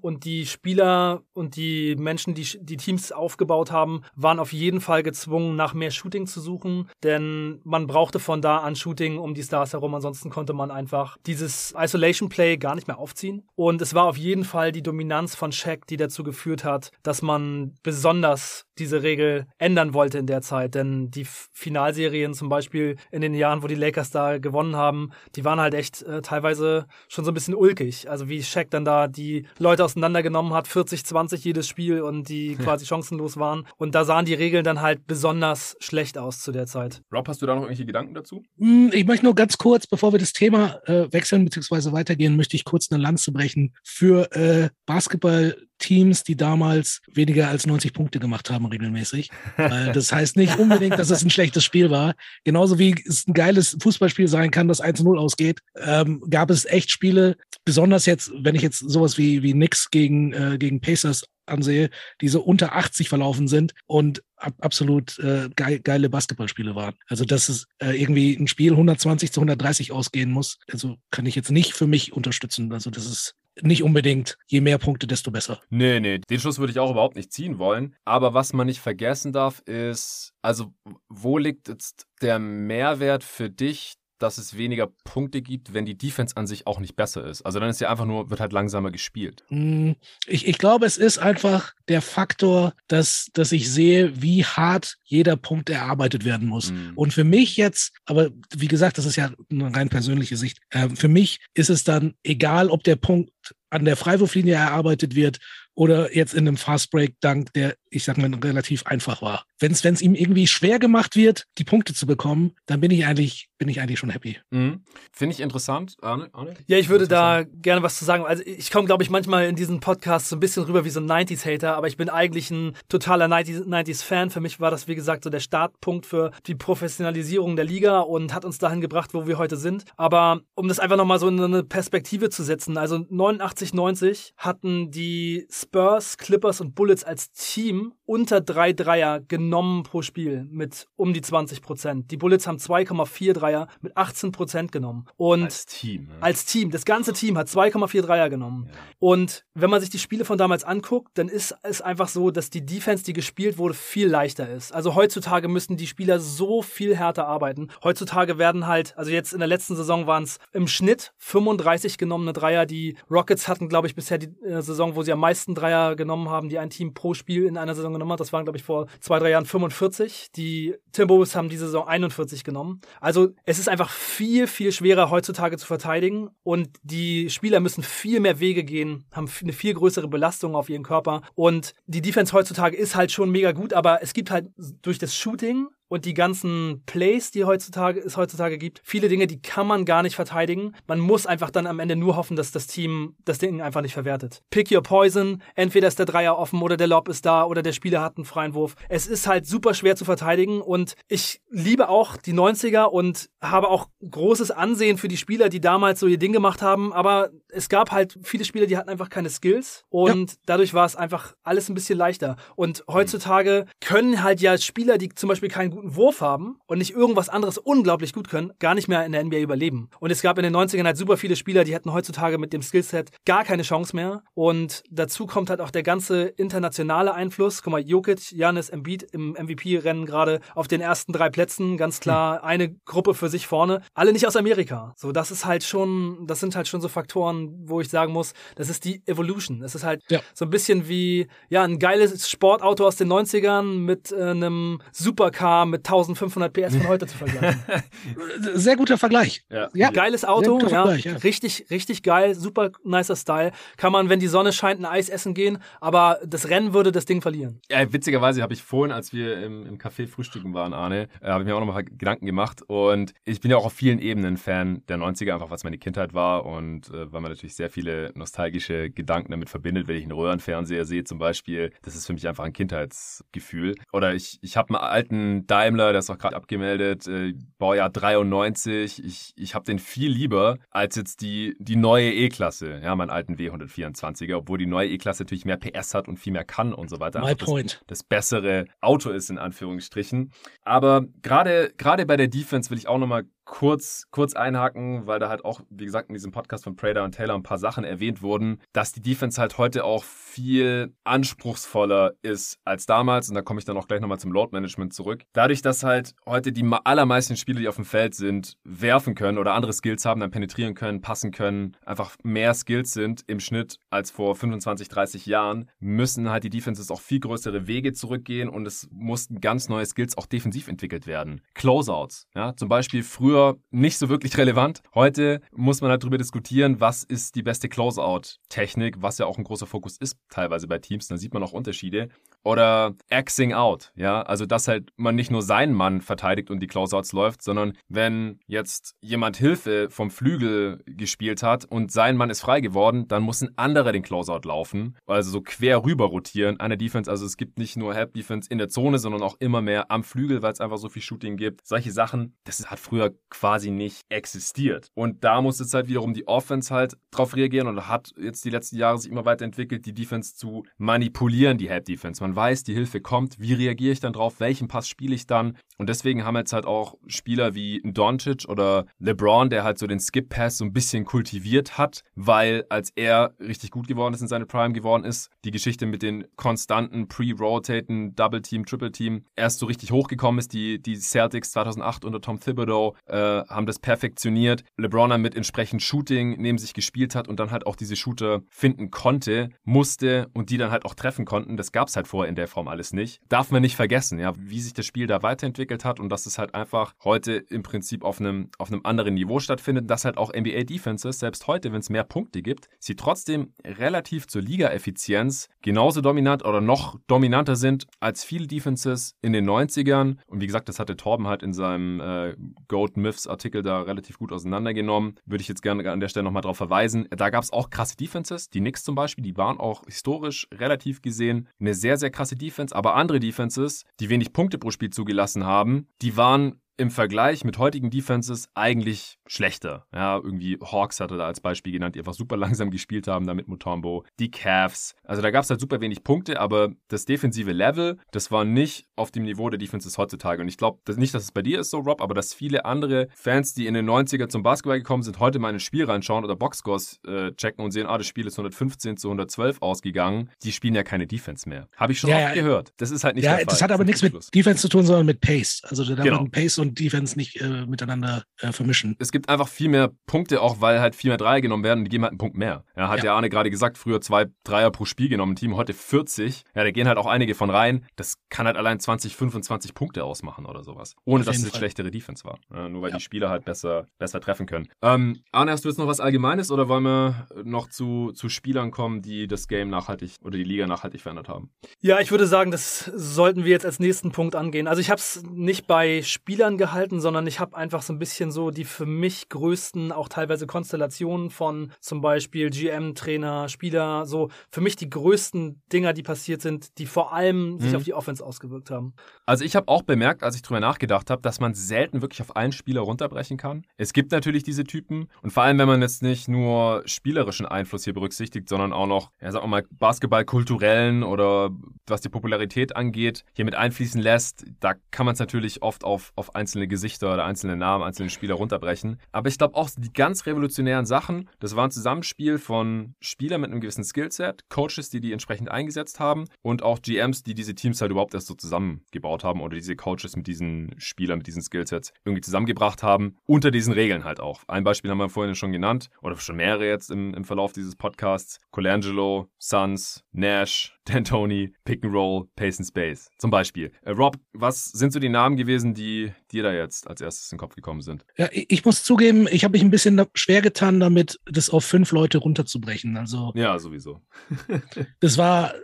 Und die Spieler und die Menschen, die die Teams aufgebaut haben, waren auf jeden Fall gezwungen, nach mehr Shooting zu suchen, denn man brauchte von da an Shooting um die Stars herum. Ansonsten konnte man einfach dieses Isolation Play gar nicht mehr aufziehen. Und es war auf jeden Fall die Dominanz von Shaq, die dazu geführt hat, dass man besonders diese Regel ändern wollte in der Zeit. Denn die Finalserien zum Beispiel in den Jahren, wo die Lakers da gewonnen haben, die waren halt echt äh, teilweise schon so ein bisschen ulkig. Also wie Shaq dann da die Leute auseinandergenommen hat, 40, 20 jedes Spiel und die quasi chancenlos waren. Und da sahen die Regeln dann halt besonders schlecht aus zu der Zeit. Rob, hast du da noch irgendwelche Gedanken dazu? Hm, ich möchte nur ganz kurz, bevor wir das Thema äh, wechseln bzw. weitergehen, möchte ich kurz eine Lanze brechen für äh, Basketball Teams, die damals weniger als 90 Punkte gemacht haben regelmäßig. das heißt nicht unbedingt, dass es ein schlechtes Spiel war. Genauso wie es ein geiles Fußballspiel sein kann, das 1-0 ausgeht, ähm, gab es echt Spiele, besonders jetzt, wenn ich jetzt sowas wie, wie Knicks gegen, äh, gegen Pacers ansehe, die so unter 80 verlaufen sind und ab, absolut äh, geil, geile Basketballspiele waren. Also dass es äh, irgendwie ein Spiel 120 zu 130 ausgehen muss, also kann ich jetzt nicht für mich unterstützen. Also das ist nicht unbedingt, je mehr Punkte, desto besser. Nee, nee, den Schluss würde ich auch überhaupt nicht ziehen wollen. Aber was man nicht vergessen darf, ist, also wo liegt jetzt der Mehrwert für dich, dass es weniger Punkte gibt, wenn die Defense an sich auch nicht besser ist. Also dann ist ja einfach nur, wird halt langsamer gespielt. Hm, ich, ich glaube, es ist einfach der Faktor, dass, dass ich sehe, wie hart jeder Punkt erarbeitet werden muss. Mhm. Und für mich jetzt, aber wie gesagt, das ist ja eine rein persönliche Sicht, äh, für mich ist es dann egal, ob der Punkt an der Freiwurflinie erarbeitet wird oder jetzt in einem Fastbreak-Dank, der, ich sag mal, relativ einfach war. Wenn es ihm irgendwie schwer gemacht wird, die Punkte zu bekommen, dann bin ich eigentlich, bin ich eigentlich schon happy. Mhm. Finde ich interessant. Arne, Arne? Ja, ich würde da gerne was zu sagen. Also ich komme, glaube ich, manchmal in diesen Podcast so ein bisschen rüber wie so ein 90s-Hater, aber ich bin eigentlich ein totaler 90s-Fan. Für mich war das, wie gesagt, so der Startpunkt für die Professionalisierung der Liga und hat uns dahin gebracht, wo wir heute sind. Aber um das einfach nochmal so in eine Perspektive zu setzen, also 89, 90 hatten die Spurs, Clippers und Bullets als Team him unter drei Dreier genommen pro Spiel mit um die 20 Prozent. Die Bullets haben 2,4 Dreier mit 18 Prozent genommen. Und als Team. Ne? Als Team. Das ganze Team hat 2,4 Dreier genommen. Ja. Und wenn man sich die Spiele von damals anguckt, dann ist es einfach so, dass die Defense, die gespielt wurde, viel leichter ist. Also heutzutage müssen die Spieler so viel härter arbeiten. Heutzutage werden halt, also jetzt in der letzten Saison waren es im Schnitt 35 genommene Dreier. Die Rockets hatten, glaube ich, bisher die äh, Saison, wo sie am meisten Dreier genommen haben, die ein Team pro Spiel in einer Saison genommen hat. Das waren, glaube ich, vor zwei, drei Jahren 45. Die Timberwolves haben diese Saison 41 genommen. Also es ist einfach viel, viel schwerer heutzutage zu verteidigen und die Spieler müssen viel mehr Wege gehen, haben eine viel größere Belastung auf ihren Körper und die Defense heutzutage ist halt schon mega gut, aber es gibt halt durch das Shooting und die ganzen Plays, die heutzutage, es heutzutage gibt, viele Dinge, die kann man gar nicht verteidigen. Man muss einfach dann am Ende nur hoffen, dass das Team das Ding einfach nicht verwertet. Pick your poison. Entweder ist der Dreier offen oder der Lob ist da oder der Spieler hat einen freien Wurf. Es ist halt super schwer zu verteidigen und ich liebe auch die 90er und habe auch großes Ansehen für die Spieler, die damals so ihr Ding gemacht haben, aber es gab halt viele Spieler, die hatten einfach keine Skills und ja. dadurch war es einfach alles ein bisschen leichter. Und heutzutage können halt ja Spieler, die zum Beispiel keinen guten guten Wurf haben und nicht irgendwas anderes unglaublich gut können, gar nicht mehr in der NBA überleben. Und es gab in den 90ern halt super viele Spieler, die hätten heutzutage mit dem Skillset gar keine Chance mehr. Und dazu kommt halt auch der ganze internationale Einfluss. Guck mal, Jokic, Janis, Embiid im MVP-Rennen gerade auf den ersten drei Plätzen, ganz klar hm. eine Gruppe für sich vorne. Alle nicht aus Amerika. So, das ist halt schon, das sind halt schon so Faktoren, wo ich sagen muss, das ist die Evolution. Das ist halt ja. so ein bisschen wie, ja, ein geiles Sportauto aus den 90ern mit äh, einem Supercar mit 1500 PS von heute zu vergleichen. <laughs> Sehr guter Vergleich. Ja. ja. Geiles Auto, ja. ja. Richtig, richtig geil, super nicer Style. Kann man, wenn die Sonne scheint, ein Eis essen gehen, aber das Rennen würde das Ding verlieren. Ja, witzigerweise habe ich vorhin, als wir im, im Café frühstücken waren, Arne, äh, habe ich mir auch noch mal Gedanken gemacht und ich bin ja auch auf vielen Ebenen Fan der 90er, einfach was meine Kindheit war und äh, weil man natürlich sehr viele nostalgische Gedanken damit verbindet, wenn ich einen Röhrenfernseher sehe zum Beispiel. Das ist für mich einfach ein Kindheitsgefühl. Oder ich, ich habe einen alten Daimler, der ist auch gerade abgemeldet, äh, Baujahr 93. Ich, ich habe den viel lieber als jetzt die, die neue E-Klasse, ja, meinen alten W124er, obwohl die neue E-Klasse natürlich mehr PS hat und viel mehr kann und so weiter. My point. Das, das bessere Auto ist in Anführungsstrichen. Aber gerade gerade bei der Defense will ich auch nochmal kurz, kurz einhaken, weil da halt auch, wie gesagt, in diesem Podcast von Prader und Taylor ein paar Sachen erwähnt wurden, dass die Defense halt heute auch viel anspruchsvoller ist als damals. Und da komme ich dann auch gleich nochmal zum Load Management zurück. Dadurch, dass halt heute die allermeisten Spieler, die auf dem Feld sind, werfen können oder andere Skills haben, dann penetrieren können, passen können, einfach mehr Skills sind im Schnitt als vor 25, 30 Jahren, müssen halt die Defenses auch viel größere Wege zurückgehen und es mussten ganz neue Skills auch defensiv entwickelt werden. Closeouts, ja, zum Beispiel früher früher nicht so wirklich relevant. Heute muss man halt darüber diskutieren, was ist die beste Closeout-Technik, was ja auch ein großer Fokus ist teilweise bei Teams. Da sieht man auch Unterschiede. Oder Axing out, ja, also dass halt man nicht nur seinen Mann verteidigt und die Closeouts läuft, sondern wenn jetzt jemand Hilfe vom Flügel gespielt hat und sein Mann ist frei geworden, dann muss ein anderer den Closeout laufen, also so quer rüber rotieren an der Defense. Also es gibt nicht nur Help Defense in der Zone, sondern auch immer mehr am Flügel, weil es einfach so viel Shooting gibt. Solche Sachen, das hat früher quasi nicht existiert. Und da muss jetzt halt wiederum die Offense halt drauf reagieren und hat jetzt die letzten Jahre sich immer weiterentwickelt, die Defense zu manipulieren, die Help Defense. Man weiß, die Hilfe kommt, wie reagiere ich dann drauf, welchen Pass spiele ich dann? Und deswegen haben jetzt halt auch Spieler wie Doncic oder LeBron, der halt so den Skip Pass so ein bisschen kultiviert hat, weil als er richtig gut geworden ist in seine Prime geworden ist, die Geschichte mit den konstanten Pre-Rotaten, Double Team, Triple Team erst so richtig hochgekommen ist, die, die Celtics 2008 unter Tom Thibodeau äh, haben das perfektioniert. LeBron mit entsprechend Shooting neben sich gespielt hat und dann halt auch diese Shooter finden konnte, musste und die dann halt auch treffen konnten. Das gab es halt vorher in der Form alles nicht. Darf man nicht vergessen, ja, wie sich das Spiel da weiterentwickelt hat und dass es halt einfach heute im Prinzip auf einem, auf einem anderen Niveau stattfindet, dass halt auch NBA Defenses, selbst heute, wenn es mehr Punkte gibt, sie trotzdem relativ zur Liga-Effizienz genauso dominant oder noch dominanter sind als viele Defenses in den 90ern. Und wie gesagt, das hatte Torben halt in seinem äh, Goat Myths Artikel da relativ gut auseinandergenommen. Würde ich jetzt gerne an der Stelle nochmal drauf verweisen. Da gab es auch krasse Defenses. Die Knicks zum Beispiel, die waren auch historisch relativ gesehen eine sehr, sehr krasse Defense. Aber andere Defenses, die wenig Punkte pro Spiel zugelassen haben, die waren im Vergleich mit heutigen Defenses eigentlich schlechter. Ja, irgendwie Hawks hatte da als Beispiel genannt, die einfach super <laughs> langsam gespielt haben, damit Mutombo. Die Cavs. Also da gab es halt super wenig Punkte, aber das defensive Level, das war nicht auf dem Niveau der Defenses heutzutage. Und ich glaube nicht, dass es bei dir ist so, Rob, aber dass viele andere Fans, die in den 90er zum Basketball gekommen sind, heute mal in ein Spiel reinschauen oder Boxscores äh, checken und sehen, ah, das Spiel ist 115 zu 112 ausgegangen. Die spielen ja keine Defense mehr. Habe ich schon ja, oft ja, gehört. Das ist halt nicht ja, der Fall. Das hat aber nichts mit Defense zu tun, sondern mit Pace. Also da genau. man Pace und Defense nicht äh, miteinander äh, vermischen. Es gibt einfach viel mehr Punkte, auch weil halt viel mehr Dreier genommen werden und die geben halt einen Punkt mehr. Ja, hat ja. der Arne gerade gesagt, früher zwei Dreier pro Spiel genommen, Team heute 40. Ja, da gehen halt auch einige von rein. Das kann halt allein 20, 25 Punkte ausmachen oder sowas. Ohne dass es eine schlechtere Defense war. Ja, nur weil ja. die Spieler halt besser, besser treffen können. Ähm, Arne, hast du jetzt noch was Allgemeines oder wollen wir noch zu, zu Spielern kommen, die das Game nachhaltig oder die Liga nachhaltig verändert haben? Ja, ich würde sagen, das sollten wir jetzt als nächsten Punkt angehen. Also ich habe es nicht bei Spielern gehalten, sondern ich habe einfach so ein bisschen so die für mich größten, auch teilweise Konstellationen von zum Beispiel GM, Trainer, Spieler, so für mich die größten Dinger, die passiert sind, die vor allem sich mhm. auf die Offense ausgewirkt haben. Also ich habe auch bemerkt, als ich drüber nachgedacht habe, dass man selten wirklich auf einen Spieler runterbrechen kann. Es gibt natürlich diese Typen und vor allem, wenn man jetzt nicht nur spielerischen Einfluss hier berücksichtigt, sondern auch noch, ja, sagen wir mal, Basketball-kulturellen oder was die Popularität angeht, hier mit einfließen lässt, da kann man es natürlich oft auf, auf einzelne Gesichter oder einzelne Namen, einzelne Spieler runterbrechen. Aber ich glaube auch die ganz revolutionären Sachen, das war ein Zusammenspiel von Spielern mit einem gewissen Skillset, Coaches, die die entsprechend eingesetzt haben und auch GMs, die diese Teams halt überhaupt erst so zusammengebaut haben oder diese Coaches mit diesen Spielern, mit diesen Skillsets irgendwie zusammengebracht haben, unter diesen Regeln halt auch. Ein Beispiel haben wir vorhin schon genannt oder schon mehrere jetzt im, im Verlauf dieses Podcasts. Colangelo, Suns, Nash, <laughs> D'Antoni, Pick and Pace and Space. Zum Beispiel. Äh, Rob, was sind so die Namen gewesen, die dir da jetzt als erstes in den Kopf gekommen sind? Ja, ich muss zugeben, ich habe mich ein bisschen schwer getan, damit das auf fünf Leute runterzubrechen. Also ja, sowieso. <laughs> das war äh,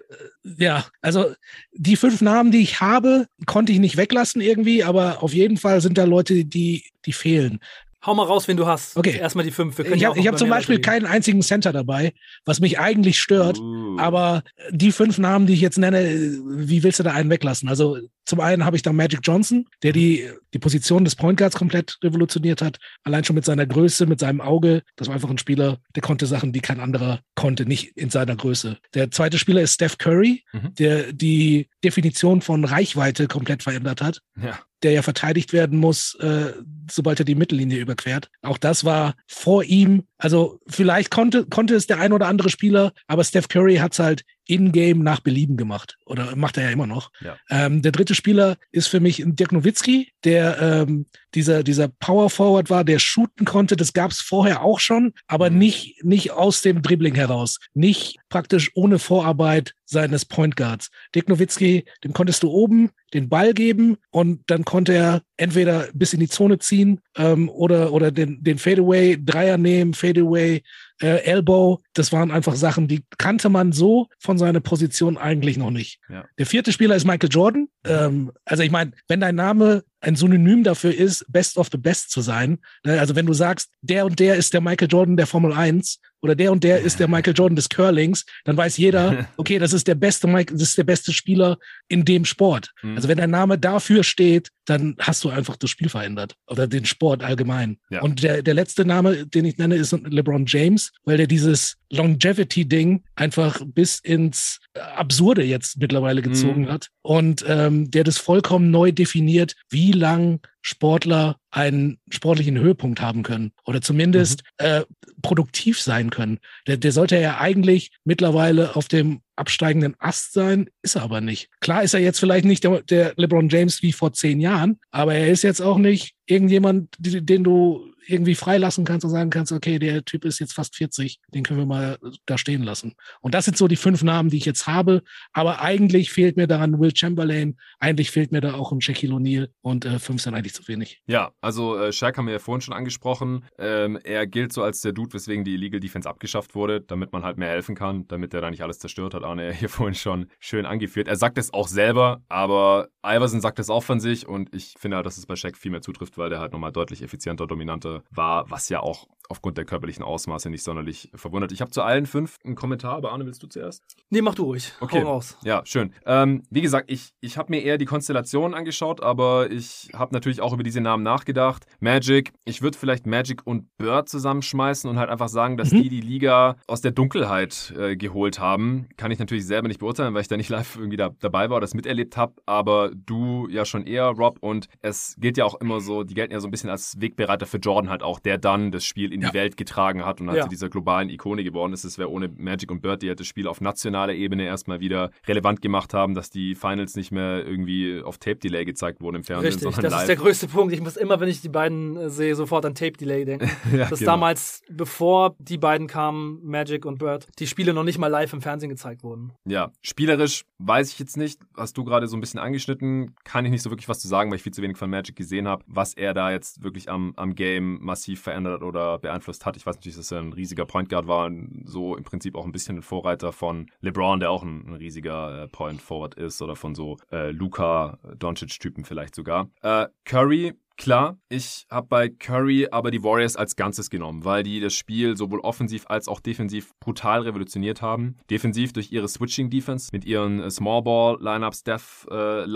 ja, also die fünf Namen, die ich habe, konnte ich nicht weglassen irgendwie, aber auf jeden Fall sind da Leute, die die fehlen. Hau mal raus, wen du hast. Okay. Erstmal die fünf. ich habe hab zum Beispiel keinen einzigen Center dabei, was mich eigentlich stört. Uh. Aber die fünf Namen, die ich jetzt nenne, wie willst du da einen weglassen? Also zum einen habe ich da Magic Johnson, der die, die Position des Point Guards komplett revolutioniert hat. Allein schon mit seiner Größe, mit seinem Auge. Das war einfach ein Spieler, der konnte Sachen, die kein anderer konnte, nicht in seiner Größe. Der zweite Spieler ist Steph Curry, mhm. der die Definition von Reichweite komplett verändert hat. Ja der ja verteidigt werden muss, äh, sobald er die Mittellinie überquert. Auch das war vor ihm. Also vielleicht konnte, konnte es der ein oder andere Spieler, aber Steph Curry hat es halt in-game nach Belieben gemacht. Oder macht er ja immer noch. Ja. Ähm, der dritte Spieler ist für mich Dirk Nowitzki, der ähm, dieser, dieser Power Forward war, der shooten konnte. Das gab es vorher auch schon, aber mhm. nicht, nicht aus dem Dribbling heraus. Nicht praktisch ohne Vorarbeit seines Point Guards. Dirk Nowitzki, dem konntest du oben den Ball geben und dann konnte er entweder bis in die Zone ziehen ähm, oder, oder den, den Fadeaway, Dreier nehmen, Fadeaway, äh, Elbow, das waren einfach Sachen, die kannte man so von seiner Position eigentlich noch nicht. Ja. Der vierte Spieler ist Michael Jordan. Ähm, also ich meine, wenn dein Name ein Synonym dafür ist, Best of the Best zu sein, ne, also wenn du sagst, der und der ist der Michael Jordan der Formel 1 oder der und der ist der Michael Jordan des Curlings, dann weiß jeder, <laughs> okay, das ist der beste Mike, das ist der beste Spieler in dem Sport. Mhm. Also wenn dein Name dafür steht, dann hast du einfach das Spiel verändert oder den Sport allgemein. Ja. Und der, der letzte Name, den ich nenne, ist LeBron James, weil der dieses Longevity-Ding einfach bis ins Absurde jetzt mittlerweile gezogen mhm. hat und ähm, der das vollkommen neu definiert, wie lang Sportler einen sportlichen Höhepunkt haben können oder zumindest mhm. äh, produktiv sein können. Der, der sollte ja eigentlich mittlerweile auf dem absteigenden Ast sein, ist er aber nicht. Klar ist er jetzt vielleicht nicht der, der LeBron James wie vor zehn Jahren, aber er ist jetzt auch nicht irgendjemand, den du irgendwie freilassen kannst und sagen kannst, okay, der Typ ist jetzt fast 40, den können wir mal da stehen lassen. Und das sind so die fünf Namen, die ich jetzt habe. Aber eigentlich fehlt mir daran Will Chamberlain, eigentlich fehlt mir da auch ein Shaquille O'Neal und äh, fünf sind eigentlich zu wenig. Ja, also äh, Shaq haben wir ja vorhin schon angesprochen. Ähm, er gilt so als der Dude, weswegen die Illegal Defense abgeschafft wurde, damit man halt mehr helfen kann, damit er da nicht alles zerstört hat. Arne <laughs> hier vorhin schon schön angeführt. Er sagt es auch selber, aber Iverson sagt es auch von sich und ich finde halt, dass es bei Shaq viel mehr zutrifft, weil der halt nochmal deutlich effizienter, dominanter war, was ja auch aufgrund der körperlichen Ausmaße nicht sonderlich verwundert. Ich habe zu allen fünf einen Kommentar, aber Arne, willst du zuerst? Nee, mach du ruhig. Okay. Hau raus. Ja, schön. Ähm, wie gesagt, ich, ich habe mir eher die Konstellation angeschaut, aber ich habe natürlich auch über diese Namen nachgedacht. Magic, ich würde vielleicht Magic und Bird zusammenschmeißen und halt einfach sagen, dass mhm. die die Liga aus der Dunkelheit äh, geholt haben. Kann ich natürlich selber nicht beurteilen, weil ich da nicht <laughs> live irgendwie da, dabei war oder das miterlebt habe, aber du ja schon eher, Rob, und es gilt ja auch immer so, die gelten ja so ein bisschen als Wegbereiter für Jordan halt auch, der dann das Spiel in die Welt getragen hat und halt ja. zu dieser globalen Ikone geworden ist. Es wäre ohne Magic und Bird, die halt das Spiel auf nationaler Ebene erstmal wieder relevant gemacht haben, dass die Finals nicht mehr irgendwie auf Tape-Delay gezeigt wurden im Fernsehen, Richtig, sondern das live. ist der größte Punkt. Ich muss immer, wenn ich die beiden äh, sehe, sofort an Tape-Delay denken. <laughs> ja, dass genau. damals, bevor die beiden kamen, Magic und Bird, die Spiele noch nicht mal live im Fernsehen gezeigt wurden. Ja, spielerisch weiß ich jetzt nicht. Hast du gerade so ein bisschen angeschnitten, kann ich nicht so wirklich was zu sagen, weil ich viel zu wenig von Magic gesehen habe, was er da jetzt wirklich am, am Game massiv verändert oder beeinflusst hat. Ich weiß natürlich, dass er ein riesiger Point Guard war und so im Prinzip auch ein bisschen ein Vorreiter von LeBron, der auch ein, ein riesiger äh, Point Forward ist oder von so äh, Luca Doncic-Typen vielleicht sogar. Äh, Curry Klar, ich habe bei Curry aber die Warriors als Ganzes genommen, weil die das Spiel sowohl offensiv als auch defensiv brutal revolutioniert haben. Defensiv durch ihre Switching Defense mit ihren äh, Small Ball Lineups, Death äh,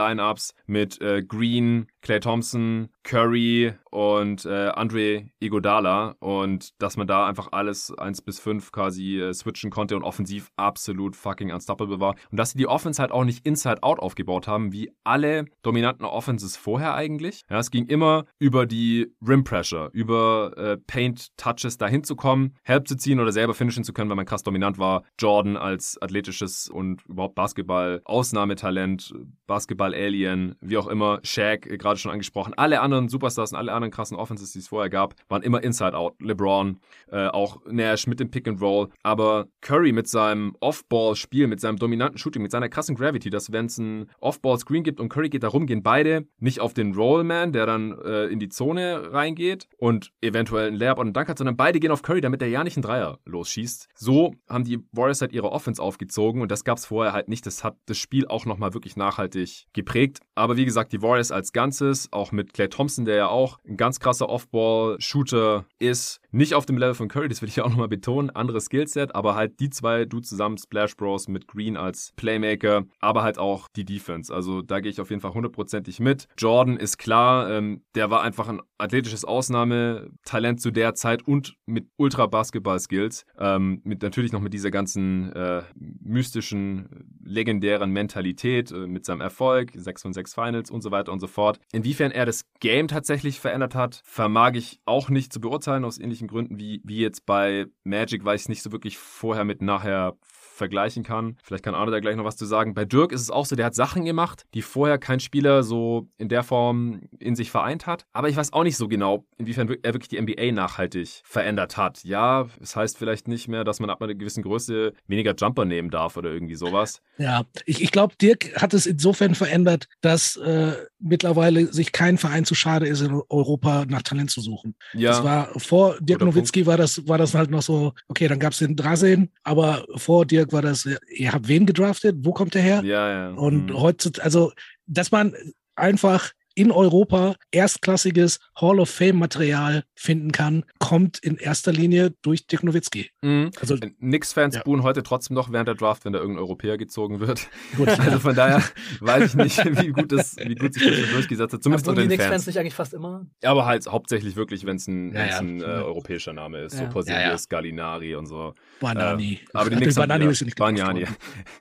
mit äh, Green, Clay Thompson, Curry und äh, Andre Igodala und dass man da einfach alles 1 bis 5 quasi äh, switchen konnte und offensiv absolut fucking unstoppable war. Und dass sie die Offense halt auch nicht inside-out aufgebaut haben, wie alle dominanten Offenses vorher eigentlich. Ja, es ging immer über die Rim Pressure, über äh, Paint Touches dahin zu kommen, Help zu ziehen oder selber finishen zu können, weil man krass dominant war. Jordan als athletisches und überhaupt Basketball Ausnahmetalent, Basketball Alien, wie auch immer, Shaq äh, gerade schon angesprochen. Alle anderen Superstars und alle anderen krassen Offenses, die es vorher gab, waren immer Inside-Out. LeBron, äh, auch Nash mit dem Pick and Roll. Aber Curry mit seinem Off-Ball-Spiel, mit seinem dominanten Shooting, mit seiner krassen Gravity, dass wenn es ein Off-Ball-Screen gibt und Curry geht da rum, gehen beide nicht auf den Rollman, der dann äh, in die Zone reingeht und eventuell einen Layup und einen Dank hat, sondern beide gehen auf Curry, damit der ja nicht einen Dreier losschießt. So haben die Warriors halt ihre Offense aufgezogen und das gab es vorher halt nicht. Das hat das Spiel auch nochmal wirklich nachhaltig geprägt. Aber wie gesagt, die Warriors als Ganzes, auch mit Clay Thompson, der ja auch ein ganz krasser Off-Ball-Shooter ist, nicht auf dem Level von Curry, das will ich auch nochmal betonen, anderes Skillset, aber halt die zwei, du zusammen, Splash Bros mit Green als Playmaker, aber halt auch die Defense. Also da gehe ich auf jeden Fall hundertprozentig mit. Jordan ist klar, ähm, der war einfach ein athletisches Ausnahmetalent zu der Zeit und mit Ultra-Basketball-Skills. Ähm, mit natürlich noch mit dieser ganzen äh, mystischen, legendären Mentalität, äh, mit seinem Erfolg, 6 von 6 Finals und so weiter und so fort. Inwiefern er das Game tatsächlich verändert hat, vermag ich auch nicht zu beurteilen aus ähnlichen ähnlichen Gründen wie, wie jetzt bei Magic, weil ich es nicht so wirklich vorher mit nachher vergleichen kann. Vielleicht kann Arne da gleich noch was zu sagen. Bei Dirk ist es auch so, der hat Sachen gemacht, die vorher kein Spieler so in der Form in sich vereint hat. Aber ich weiß auch nicht so genau, inwiefern er wirklich die NBA nachhaltig verändert hat. Ja, es heißt vielleicht nicht mehr, dass man ab einer gewissen Größe weniger Jumper nehmen darf oder irgendwie sowas. Ja, ich, ich glaube, Dirk hat es insofern verändert, dass äh, mittlerweile sich kein Verein zu schade ist, in Europa nach Talent zu suchen. Ja. Das war vor Dirk Nowitzki war das, war das halt noch so, okay, dann gab es den Drasen, aber vor Dirk war das, ihr habt wen gedraftet? Wo kommt der her? Ja, ja. Und mhm. heutzutage, also, dass man einfach in Europa erstklassiges Hall of Fame Material finden kann, kommt in erster Linie durch Dirk Nowitzki. Mhm. Also Knicks-Fans ja. buhen heute trotzdem noch während der Draft, wenn da irgendein Europäer gezogen wird. Gut, <laughs> also von daher weiß ich nicht, wie gut, das, wie gut sich das durchgesetzt hat. Zumindest unter den Fans. Fans nicht eigentlich fast immer? Ja, aber halt hauptsächlich wirklich, wenn es ein, ja, ja. ein äh, europäischer Name ist, so Porzelius, Gallinari und so. Banani. Äh, aber die Knicks Banani ist nicht Banani.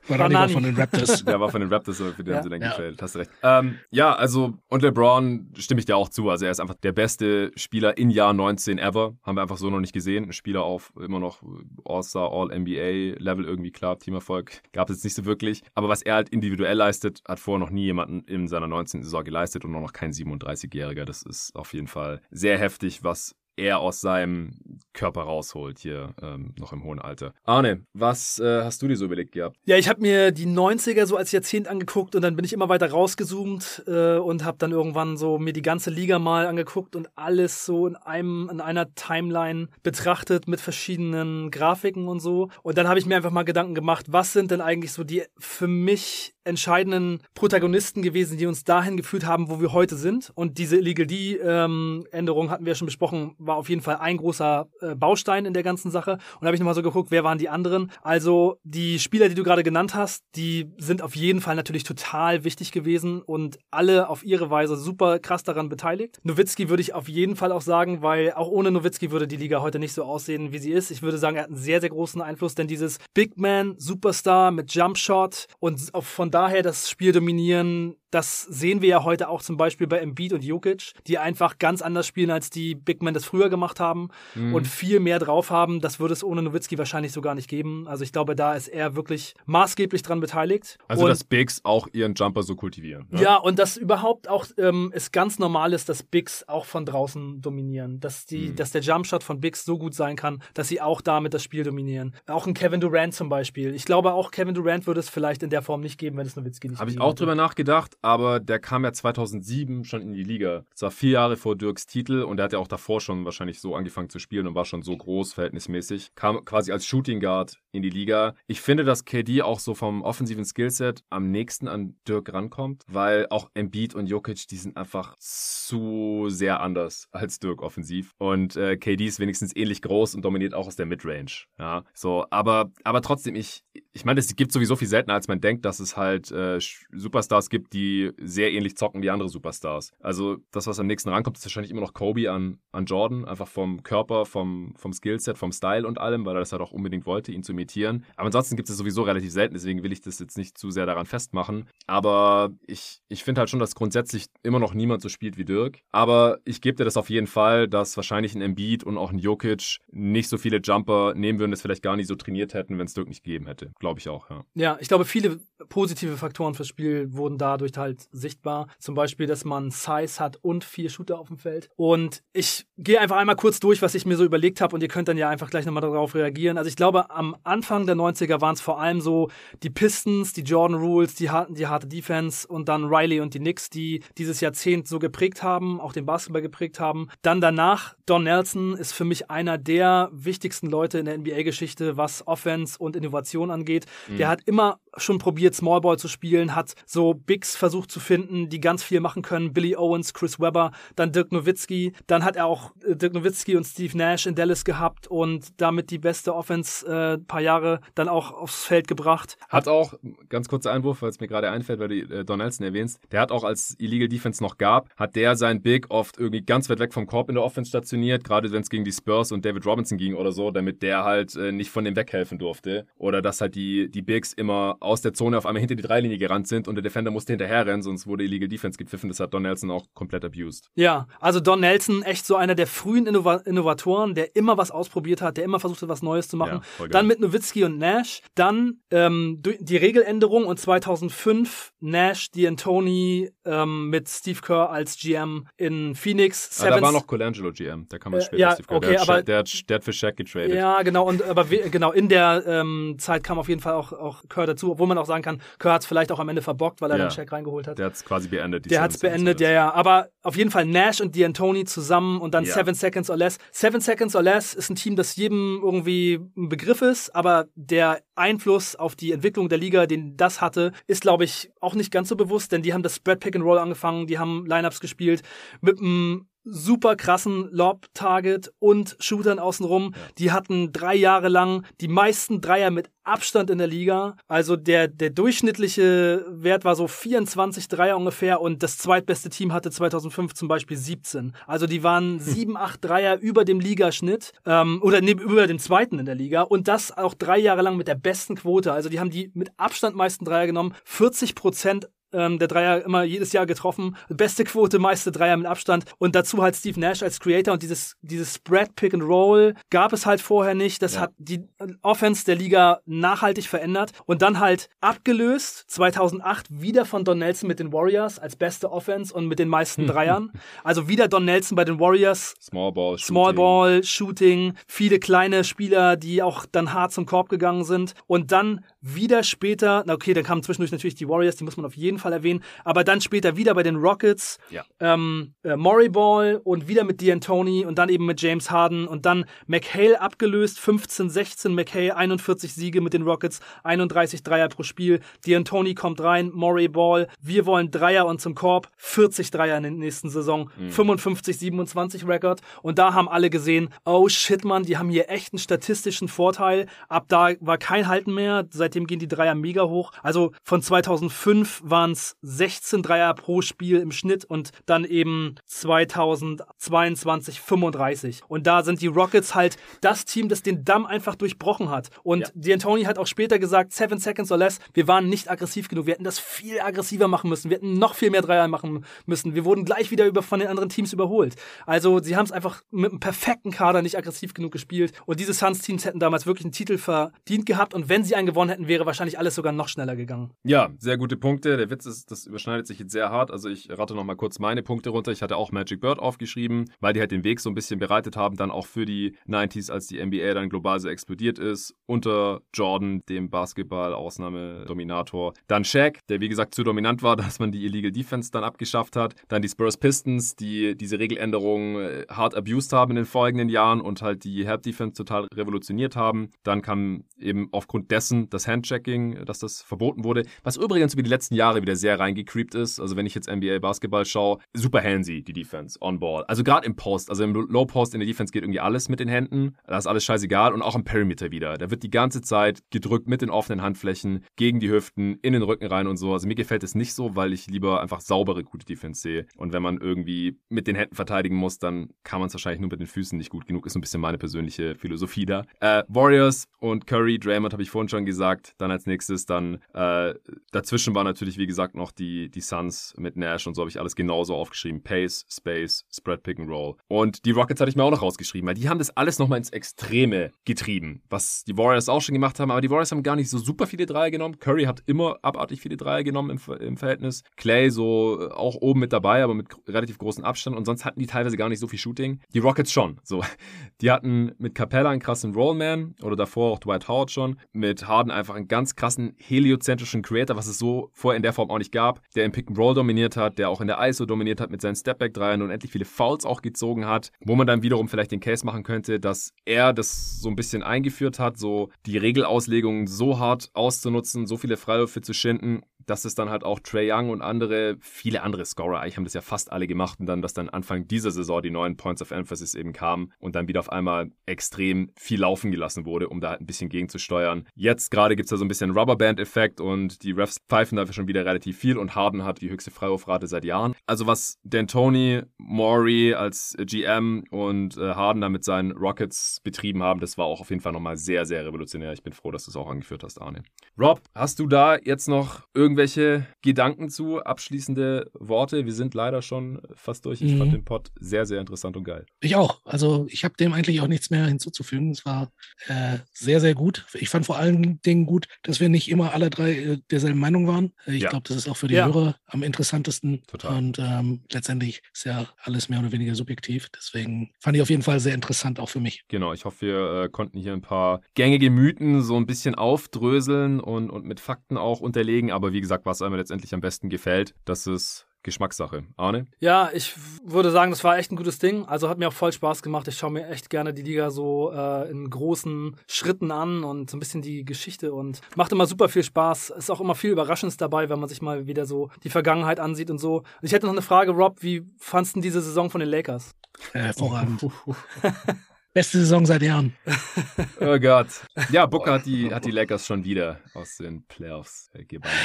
Banani war von den <laughs> Raptors. Der war von den Raptors, für den haben sie dann getradet. Hast recht. Ähm, ja, also und Und LeBron stimme ich dir auch zu. Also er ist einfach der beste Spieler in Jahr 19 ever. Haben wir einfach so noch nicht gesehen. Ein Spieler auf immer noch All-Star, All-NBA-Level irgendwie klar. Teamerfolg gab es jetzt nicht so wirklich. Aber was er halt individuell leistet, hat vorher noch nie jemanden in seiner 19. Saison geleistet und noch kein 37-Jähriger. Das ist auf jeden Fall sehr heftig, was er aus seinem Körper rausholt hier ähm, noch im hohen Alter. Arne, was äh, hast du dir so überlegt gehabt? Ja, ich habe mir die 90er so als Jahrzehnt angeguckt und dann bin ich immer weiter rausgezoomt äh, und habe dann irgendwann so mir die ganze Liga mal angeguckt und alles so in einem in einer Timeline betrachtet mit verschiedenen Grafiken und so und dann habe ich mir einfach mal Gedanken gemacht, was sind denn eigentlich so die für mich entscheidenden Protagonisten gewesen, die uns dahin geführt haben, wo wir heute sind. Und diese Illegal D-Änderung ähm, hatten wir schon besprochen, war auf jeden Fall ein großer äh, Baustein in der ganzen Sache. Und habe ich nochmal so geguckt, wer waren die anderen. Also die Spieler, die du gerade genannt hast, die sind auf jeden Fall natürlich total wichtig gewesen und alle auf ihre Weise super krass daran beteiligt. Nowitzki würde ich auf jeden Fall auch sagen, weil auch ohne Nowitzki würde die Liga heute nicht so aussehen, wie sie ist. Ich würde sagen, er hat einen sehr, sehr großen Einfluss, denn dieses Big Man, Superstar mit Jumpshot und auch von daher das Spiel dominieren, das sehen wir ja heute auch zum Beispiel bei Embiid und Jokic, die einfach ganz anders spielen, als die Big Men das früher gemacht haben mhm. und viel mehr drauf haben. Das würde es ohne Nowitzki wahrscheinlich so gar nicht geben. Also ich glaube, da ist er wirklich maßgeblich dran beteiligt. Also und, dass Bigs auch ihren Jumper so kultivieren. Ne? Ja, und dass überhaupt auch ähm, es ganz normal ist, dass Bigs auch von draußen dominieren. Dass, die, mhm. dass der Jumpshot von Bigs so gut sein kann, dass sie auch damit das Spiel dominieren. Auch ein Kevin Durant zum Beispiel. Ich glaube, auch Kevin Durant würde es vielleicht in der Form nicht geben, wenn es Nowitzki nicht Habe ich auch drüber nachgedacht aber der kam ja 2007 schon in die Liga. Das war vier Jahre vor Dirks Titel und er hat ja auch davor schon wahrscheinlich so angefangen zu spielen und war schon so groß verhältnismäßig. Kam quasi als Shooting Guard in die Liga. Ich finde, dass KD auch so vom offensiven Skillset am nächsten an Dirk rankommt, weil auch Embiid und Jokic, die sind einfach zu sehr anders als Dirk offensiv. Und äh, KD ist wenigstens ähnlich groß und dominiert auch aus der Midrange. Ja, so, aber, aber trotzdem, ich, ich meine, es gibt sowieso viel seltener, als man denkt, dass es halt äh, Superstars gibt, die sehr ähnlich zocken wie andere Superstars. Also das, was am nächsten rankommt, ist wahrscheinlich immer noch Kobe an, an Jordan, einfach vom Körper, vom, vom Skillset, vom Style und allem, weil er das halt auch unbedingt wollte, ihn zu imitieren. Aber ansonsten gibt es sowieso relativ selten, deswegen will ich das jetzt nicht zu sehr daran festmachen. Aber ich, ich finde halt schon, dass grundsätzlich immer noch niemand so spielt wie Dirk. Aber ich gebe dir das auf jeden Fall, dass wahrscheinlich ein Embiid und auch ein Jokic nicht so viele Jumper nehmen würden, das vielleicht gar nicht so trainiert hätten, wenn es Dirk nicht gegeben hätte. Glaube ich auch, ja. Ja, ich glaube, viele positive Faktoren fürs Spiel wurden dadurch halt sichtbar. Zum Beispiel, dass man Size hat und vier Shooter auf dem Feld. Und ich gehe einfach einmal kurz durch, was ich mir so überlegt habe und ihr könnt dann ja einfach gleich nochmal darauf reagieren. Also ich glaube, am Anfang der 90er waren es vor allem so die Pistons, die Jordan Rules, die, harten, die harte Defense und dann Riley und die Knicks, die dieses Jahrzehnt so geprägt haben, auch den Basketball geprägt haben. Dann danach, Don Nelson ist für mich einer der wichtigsten Leute in der NBA-Geschichte, was Offense und Innovation angeht. Mhm. Der hat immer schon probiert, Smallball zu spielen, hat so Bigs versucht zu finden, die ganz viel machen können. Billy Owens, Chris Webber, dann Dirk Nowitzki. Dann hat er auch äh, Dirk Nowitzki und Steve Nash in Dallas gehabt und damit die beste Offense äh, paar Jahre dann auch aufs Feld gebracht. Hat auch, ganz kurzer Einwurf, weil es mir gerade einfällt, weil du äh, Don Nelson erwähnst, der hat auch als Illegal Defense noch gab, hat der sein Big oft irgendwie ganz weit weg vom Korb in der Offense stationiert, gerade wenn es gegen die Spurs und David Robinson ging oder so, damit der halt äh, nicht von dem weghelfen durfte. Oder dass halt die, die Bigs immer aus der Zone auf einmal hinter die Dreilinie gerannt sind und der Defender musste hinterher rennen, sonst wurde Illegal Defense gepfiffen. Das hat Don Nelson auch komplett abused. Ja, also Don Nelson, echt so einer der frühen Innova Innovatoren, der immer was ausprobiert hat, der immer versucht hat, was Neues zu machen. Ja, dann mit Nowitzki und Nash, dann ähm, die Regeländerung und 2005 Nash, D'Antoni ähm, mit Steve Kerr als GM in Phoenix. Ah, da war noch Colangelo GM, da kann man äh, später ja, Steve Kerr. Okay, der, aber, hat, der, hat, der hat für Shaq getradet. Ja, genau, und aber genau in der ähm, Zeit kam auf jeden Fall auch, auch Kerr dazu, obwohl man auch sagen kann, Kerr hat es vielleicht auch am Ende verbockt, weil er ja, den Check reingeholt hat. Der hat es quasi beendet. Der hat es beendet, ja, ja. Aber auf jeden Fall Nash und D'Antoni zusammen und dann ja. Seven Seconds or Less. Seven Seconds or Less ist ein Team, das jedem irgendwie ein Begriff ist, aber der Einfluss auf die Entwicklung der Liga, den das hatte, ist, glaube ich, auch nicht ganz so bewusst, denn die haben das Spread Pick and Roll angefangen, die haben Lineups gespielt mit einem super krassen Lob-Target und Shootern außenrum. Die hatten drei Jahre lang die meisten Dreier mit Abstand in der Liga. Also der, der durchschnittliche Wert war so 24 Dreier ungefähr und das zweitbeste Team hatte 2005 zum Beispiel 17. Also die waren 7, 8 Dreier über dem Ligaschnitt ähm, oder nee, über dem zweiten in der Liga und das auch drei Jahre lang mit der besten Quote. Also die haben die mit Abstand meisten Dreier genommen. 40 Prozent ähm, der Dreier immer jedes Jahr getroffen. Beste Quote, meiste Dreier mit Abstand. Und dazu halt Steve Nash als Creator und dieses, dieses Spread, Pick and Roll gab es halt vorher nicht. Das ja. hat die Offense der Liga nachhaltig verändert und dann halt abgelöst 2008 wieder von Don Nelson mit den Warriors als beste Offense und mit den meisten <laughs> Dreiern. also wieder Don Nelson bei den Warriors. Small Ball, Small Shooting. Ball, Shooting, viele kleine Spieler, die auch dann hart zum Korb gegangen sind und dann wieder später, na okay, dann kamen zwischendurch natürlich die Warriors, die muss man auf jeden Fall erwähnen, aber dann später wieder bei den Rockets, ja. ähm, äh, Murray Ball und wieder mit D'Antoni und dann eben mit James Harden und dann McHale abgelöst, 15, 16, McHale 41 Siege mit den Rockets, 31 Dreier pro Spiel, D'Antoni kommt rein, Murray Ball, wir wollen Dreier und zum Korb, 40 Dreier in der nächsten Saison, mhm. 55, 27 Rekord und da haben alle gesehen, oh shit, man, die haben hier echt einen statistischen Vorteil, ab da war kein Halten mehr, seit seitdem gehen die Dreier mega hoch. Also von 2005 waren es 16 Dreier pro Spiel im Schnitt und dann eben 2022 35. Und da sind die Rockets halt das Team, das den Damm einfach durchbrochen hat. Und ja. D'Antoni hat auch später gesagt, seven seconds or less, wir waren nicht aggressiv genug. Wir hätten das viel aggressiver machen müssen. Wir hätten noch viel mehr Dreier machen müssen. Wir wurden gleich wieder über, von den anderen Teams überholt. Also sie haben es einfach mit einem perfekten Kader nicht aggressiv genug gespielt. Und diese Suns-Teams hätten damals wirklich einen Titel verdient gehabt. Und wenn sie einen gewonnen hätten, hätten, wäre wahrscheinlich alles sogar noch schneller gegangen. Ja, sehr gute Punkte. Der Witz ist, das überschneidet sich jetzt sehr hart. Also ich rate noch mal kurz meine Punkte runter. Ich hatte auch Magic Bird aufgeschrieben, weil die halt den Weg so ein bisschen bereitet haben, dann auch für die 90s, als die NBA dann global so explodiert ist, unter Jordan, dem Basketball-Ausnahmedominator. Dann Shaq, der wie gesagt zu dominant war, <laughs> dass man die Illegal Defense dann abgeschafft hat. Dann die Spurs Pistons, die diese Regeländerung äh, hart abused haben in den folgenden Jahren und halt die Help Defense total revolutioniert haben. Dann kam eben aufgrund dessen das Handchecking, dass das verboten wurde. Was übrigens über die letzten Jahre wieder sehr reingecreept ist. Also wenn ich jetzt NBA Basketball schaue, super handsy die Defense on Ball. Also gerade im Post, also im Low Post in der Defense geht irgendwie alles mit den Händen. Da ist alles scheißegal und auch im Perimeter wieder. Da wird die ganze Zeit gedrückt mit den offenen Handflächen gegen die Hüften, in den Rücken rein und so. Also mir gefällt es nicht so, weil ich lieber einfach saubere, gute Defense sehe. Und wenn man irgendwie mit den Händen verteidigen muss, dann kann man es wahrscheinlich nur mit den Füßen nicht gut genug. Ist so ein bisschen meine persönliche Philosophie da. Äh, Warriors und Curry, Draymond habe ich vorhin schon gesagt, gesagt. Dann als nächstes dann äh, dazwischen war natürlich, wie gesagt, noch die, die Suns mit Nash und so habe ich alles genauso aufgeschrieben. Pace, Space, Spread, Pick and Roll. Und die Rockets hatte ich mir auch noch rausgeschrieben, weil die haben das alles nochmal ins Extreme getrieben, was die Warriors auch schon gemacht haben. Aber die Warriors haben gar nicht so super viele Dreier genommen. Curry hat immer abartig viele Dreier genommen im, im Verhältnis. Clay so äh, auch oben mit dabei, aber mit relativ großem Abstand. Und sonst hatten die teilweise gar nicht so viel Shooting. Die Rockets schon. So, <laughs> die hatten mit Capella einen krassen Rollman oder davor auch Dwight Howard schon. Mit Harden einfach einen ganz krassen heliozentrischen Creator, was es so vorher in der Form auch nicht gab, der im Pick and Roll dominiert hat, der auch in der ISO dominiert hat mit seinen Stepback-Dreiern und endlich viele Fouls auch gezogen hat, wo man dann wiederum vielleicht den Case machen könnte, dass er das so ein bisschen eingeführt hat, so die Regelauslegung so hart auszunutzen, so viele Freiwürfe zu schinden, dass es dann halt auch Trey Young und andere, viele andere Scorer, eigentlich haben das ja fast alle gemacht und dann, dass dann Anfang dieser Saison die neuen Points of Emphasis eben kamen und dann wieder auf einmal extrem viel laufen gelassen wurde, um da halt ein bisschen gegenzusteuern. Jetzt gerade gibt es da so ein bisschen Rubberband-Effekt und die Refs pfeifen dafür schon wieder relativ viel und Harden hat die höchste Freiwurfrate seit Jahren. Also was D'Antoni, Maury als GM und äh, Harden da mit seinen Rockets betrieben haben, das war auch auf jeden Fall nochmal sehr, sehr revolutionär. Ich bin froh, dass du es auch angeführt hast, Arne. Rob, hast du da jetzt noch irgendwelche Gedanken zu, abschließende Worte? Wir sind leider schon fast durch. Ich mhm. fand den Pod sehr, sehr interessant und geil. Ich auch. Also ich habe dem eigentlich auch nichts mehr hinzuzufügen. Es war äh, sehr, sehr gut. Ich fand vor allen Dingen gut, dass wir nicht immer alle drei äh, derselben Meinung waren. Äh, ich ja. glaube, das ist auch für die ja. Hörer am interessantesten. Total. Und ähm, letztendlich ist ja alles mehr oder weniger subjektiv. Deswegen fand ich auf jeden Fall sehr interessant, auch für mich. Genau, ich hoffe, wir äh, konnten hier ein paar gängige Mythen so ein bisschen aufdröseln und, und mit Fakten auch unterlegen. Aber wie gesagt, was einem letztendlich am besten gefällt, das ist Geschmackssache. Arne? Ja, ich würde sagen, das war echt ein gutes Ding. Also hat mir auch voll Spaß gemacht. Ich schaue mir echt gerne die Liga so äh, in großen Schritten an und so ein bisschen die Geschichte und macht immer super viel Spaß. Ist auch immer viel Überraschendes dabei, wenn man sich mal wieder so die Vergangenheit ansieht und so. Ich hätte noch eine Frage, Rob. Wie fandst du diese Saison von den Lakers? Hervorragend. <laughs> Beste Saison seit Jahren. <laughs> oh Gott. Ja, Booker hat die, hat die Lakers schon wieder aus den Playoffs äh, geballert.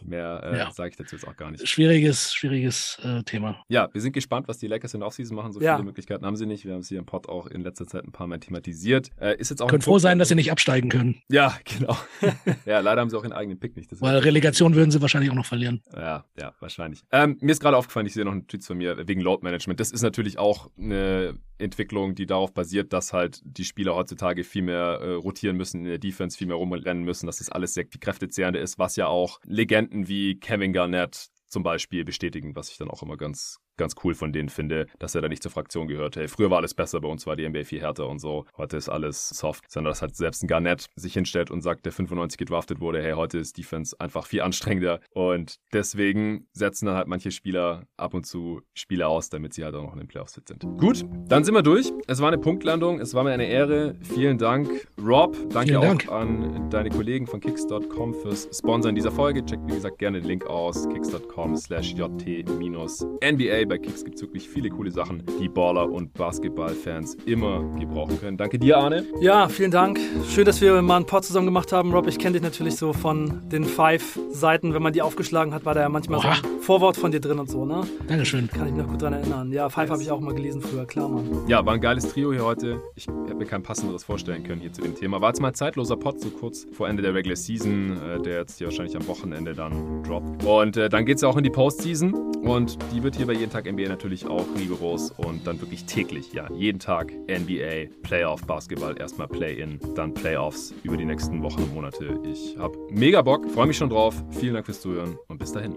Mehr äh, ja. sage ich dazu jetzt auch gar nicht. Schwieriges, schwieriges äh, Thema. Ja, wir sind gespannt, was die Lakers in der Offseason machen. So ja. viele Möglichkeiten haben sie nicht. Wir haben es hier im Pod auch in letzter Zeit ein paar Mal thematisiert. Äh, ist jetzt auch Können froh sein, dass sie nicht absteigen können. Ja, <laughs> genau. ja, leider haben sie auch ihren eigenen Pick nicht. Das Weil Relegation würden sie wahrscheinlich auch noch verlieren. Ja, ja, wahrscheinlich. Ähm, mir ist gerade aufgefallen, ich sehe noch einen Tweet von mir wegen Load Management. Das ist natürlich auch eine Entwicklung, die darauf basiert, dass halt die Spieler heutzutage viel mehr äh, rotieren müssen in der Defense, viel mehr rumrennen müssen, dass das alles sehr viel kräftezehrender ist, was ja auch Legenden wie Kevin Garnett zum Beispiel bestätigen, was ich dann auch immer ganz, ganz cool von denen finde, dass er da nicht zur Fraktion gehört. Hey, früher war alles besser, bei uns war die NBA viel härter und so. Heute ist alles soft. Sondern dass halt selbst ein Garnett sich hinstellt und sagt, der 95 gedraftet wurde, hey, heute ist Defense einfach viel anstrengender. Und deswegen setzen dann halt manche Spieler ab und zu Spiele aus, damit sie halt auch noch in den Playoffs fit sind. Gut, dann sind wir durch. Es war eine Punktlandung. Es war mir eine Ehre. Vielen Dank, Rob. Danke Vielen auch Dank. an deine Kollegen von Kicks.com fürs Sponsoren dieser Folge. Checkt, wie gesagt, gerne den Link aus. Kicks.com slash jt-nba bei Kicks gibt es wirklich viele coole Sachen, die Baller- und Basketballfans immer gebrauchen können. Danke dir, Arne. Ja, vielen Dank. Schön, dass wir mal ein Pod zusammen gemacht haben. Rob, ich kenne dich natürlich so von den Five-Seiten. Wenn man die aufgeschlagen hat, war da ja manchmal Boah. so ein Vorwort von dir drin und so, ne? Dankeschön. Kann ich mich noch gut dran erinnern. Ja, Five habe ich auch mal gelesen früher, klar, Mann. Ja, war ein geiles Trio hier heute. Ich hätte mir kein passenderes vorstellen können hier zu dem Thema. War jetzt mal ein zeitloser Pod, so kurz vor Ende der Regular Season, äh, der jetzt hier wahrscheinlich am Wochenende dann droppt. Und äh, dann geht es ja auch in die Postseason und die wird hier bei jeden Tag NBA natürlich auch rigoros und dann wirklich täglich, ja, jeden Tag NBA, Playoff, Basketball, erstmal Play-In, dann Playoffs über die nächsten Wochen und Monate. Ich habe mega Bock, freue mich schon drauf. Vielen Dank fürs Zuhören und bis dahin.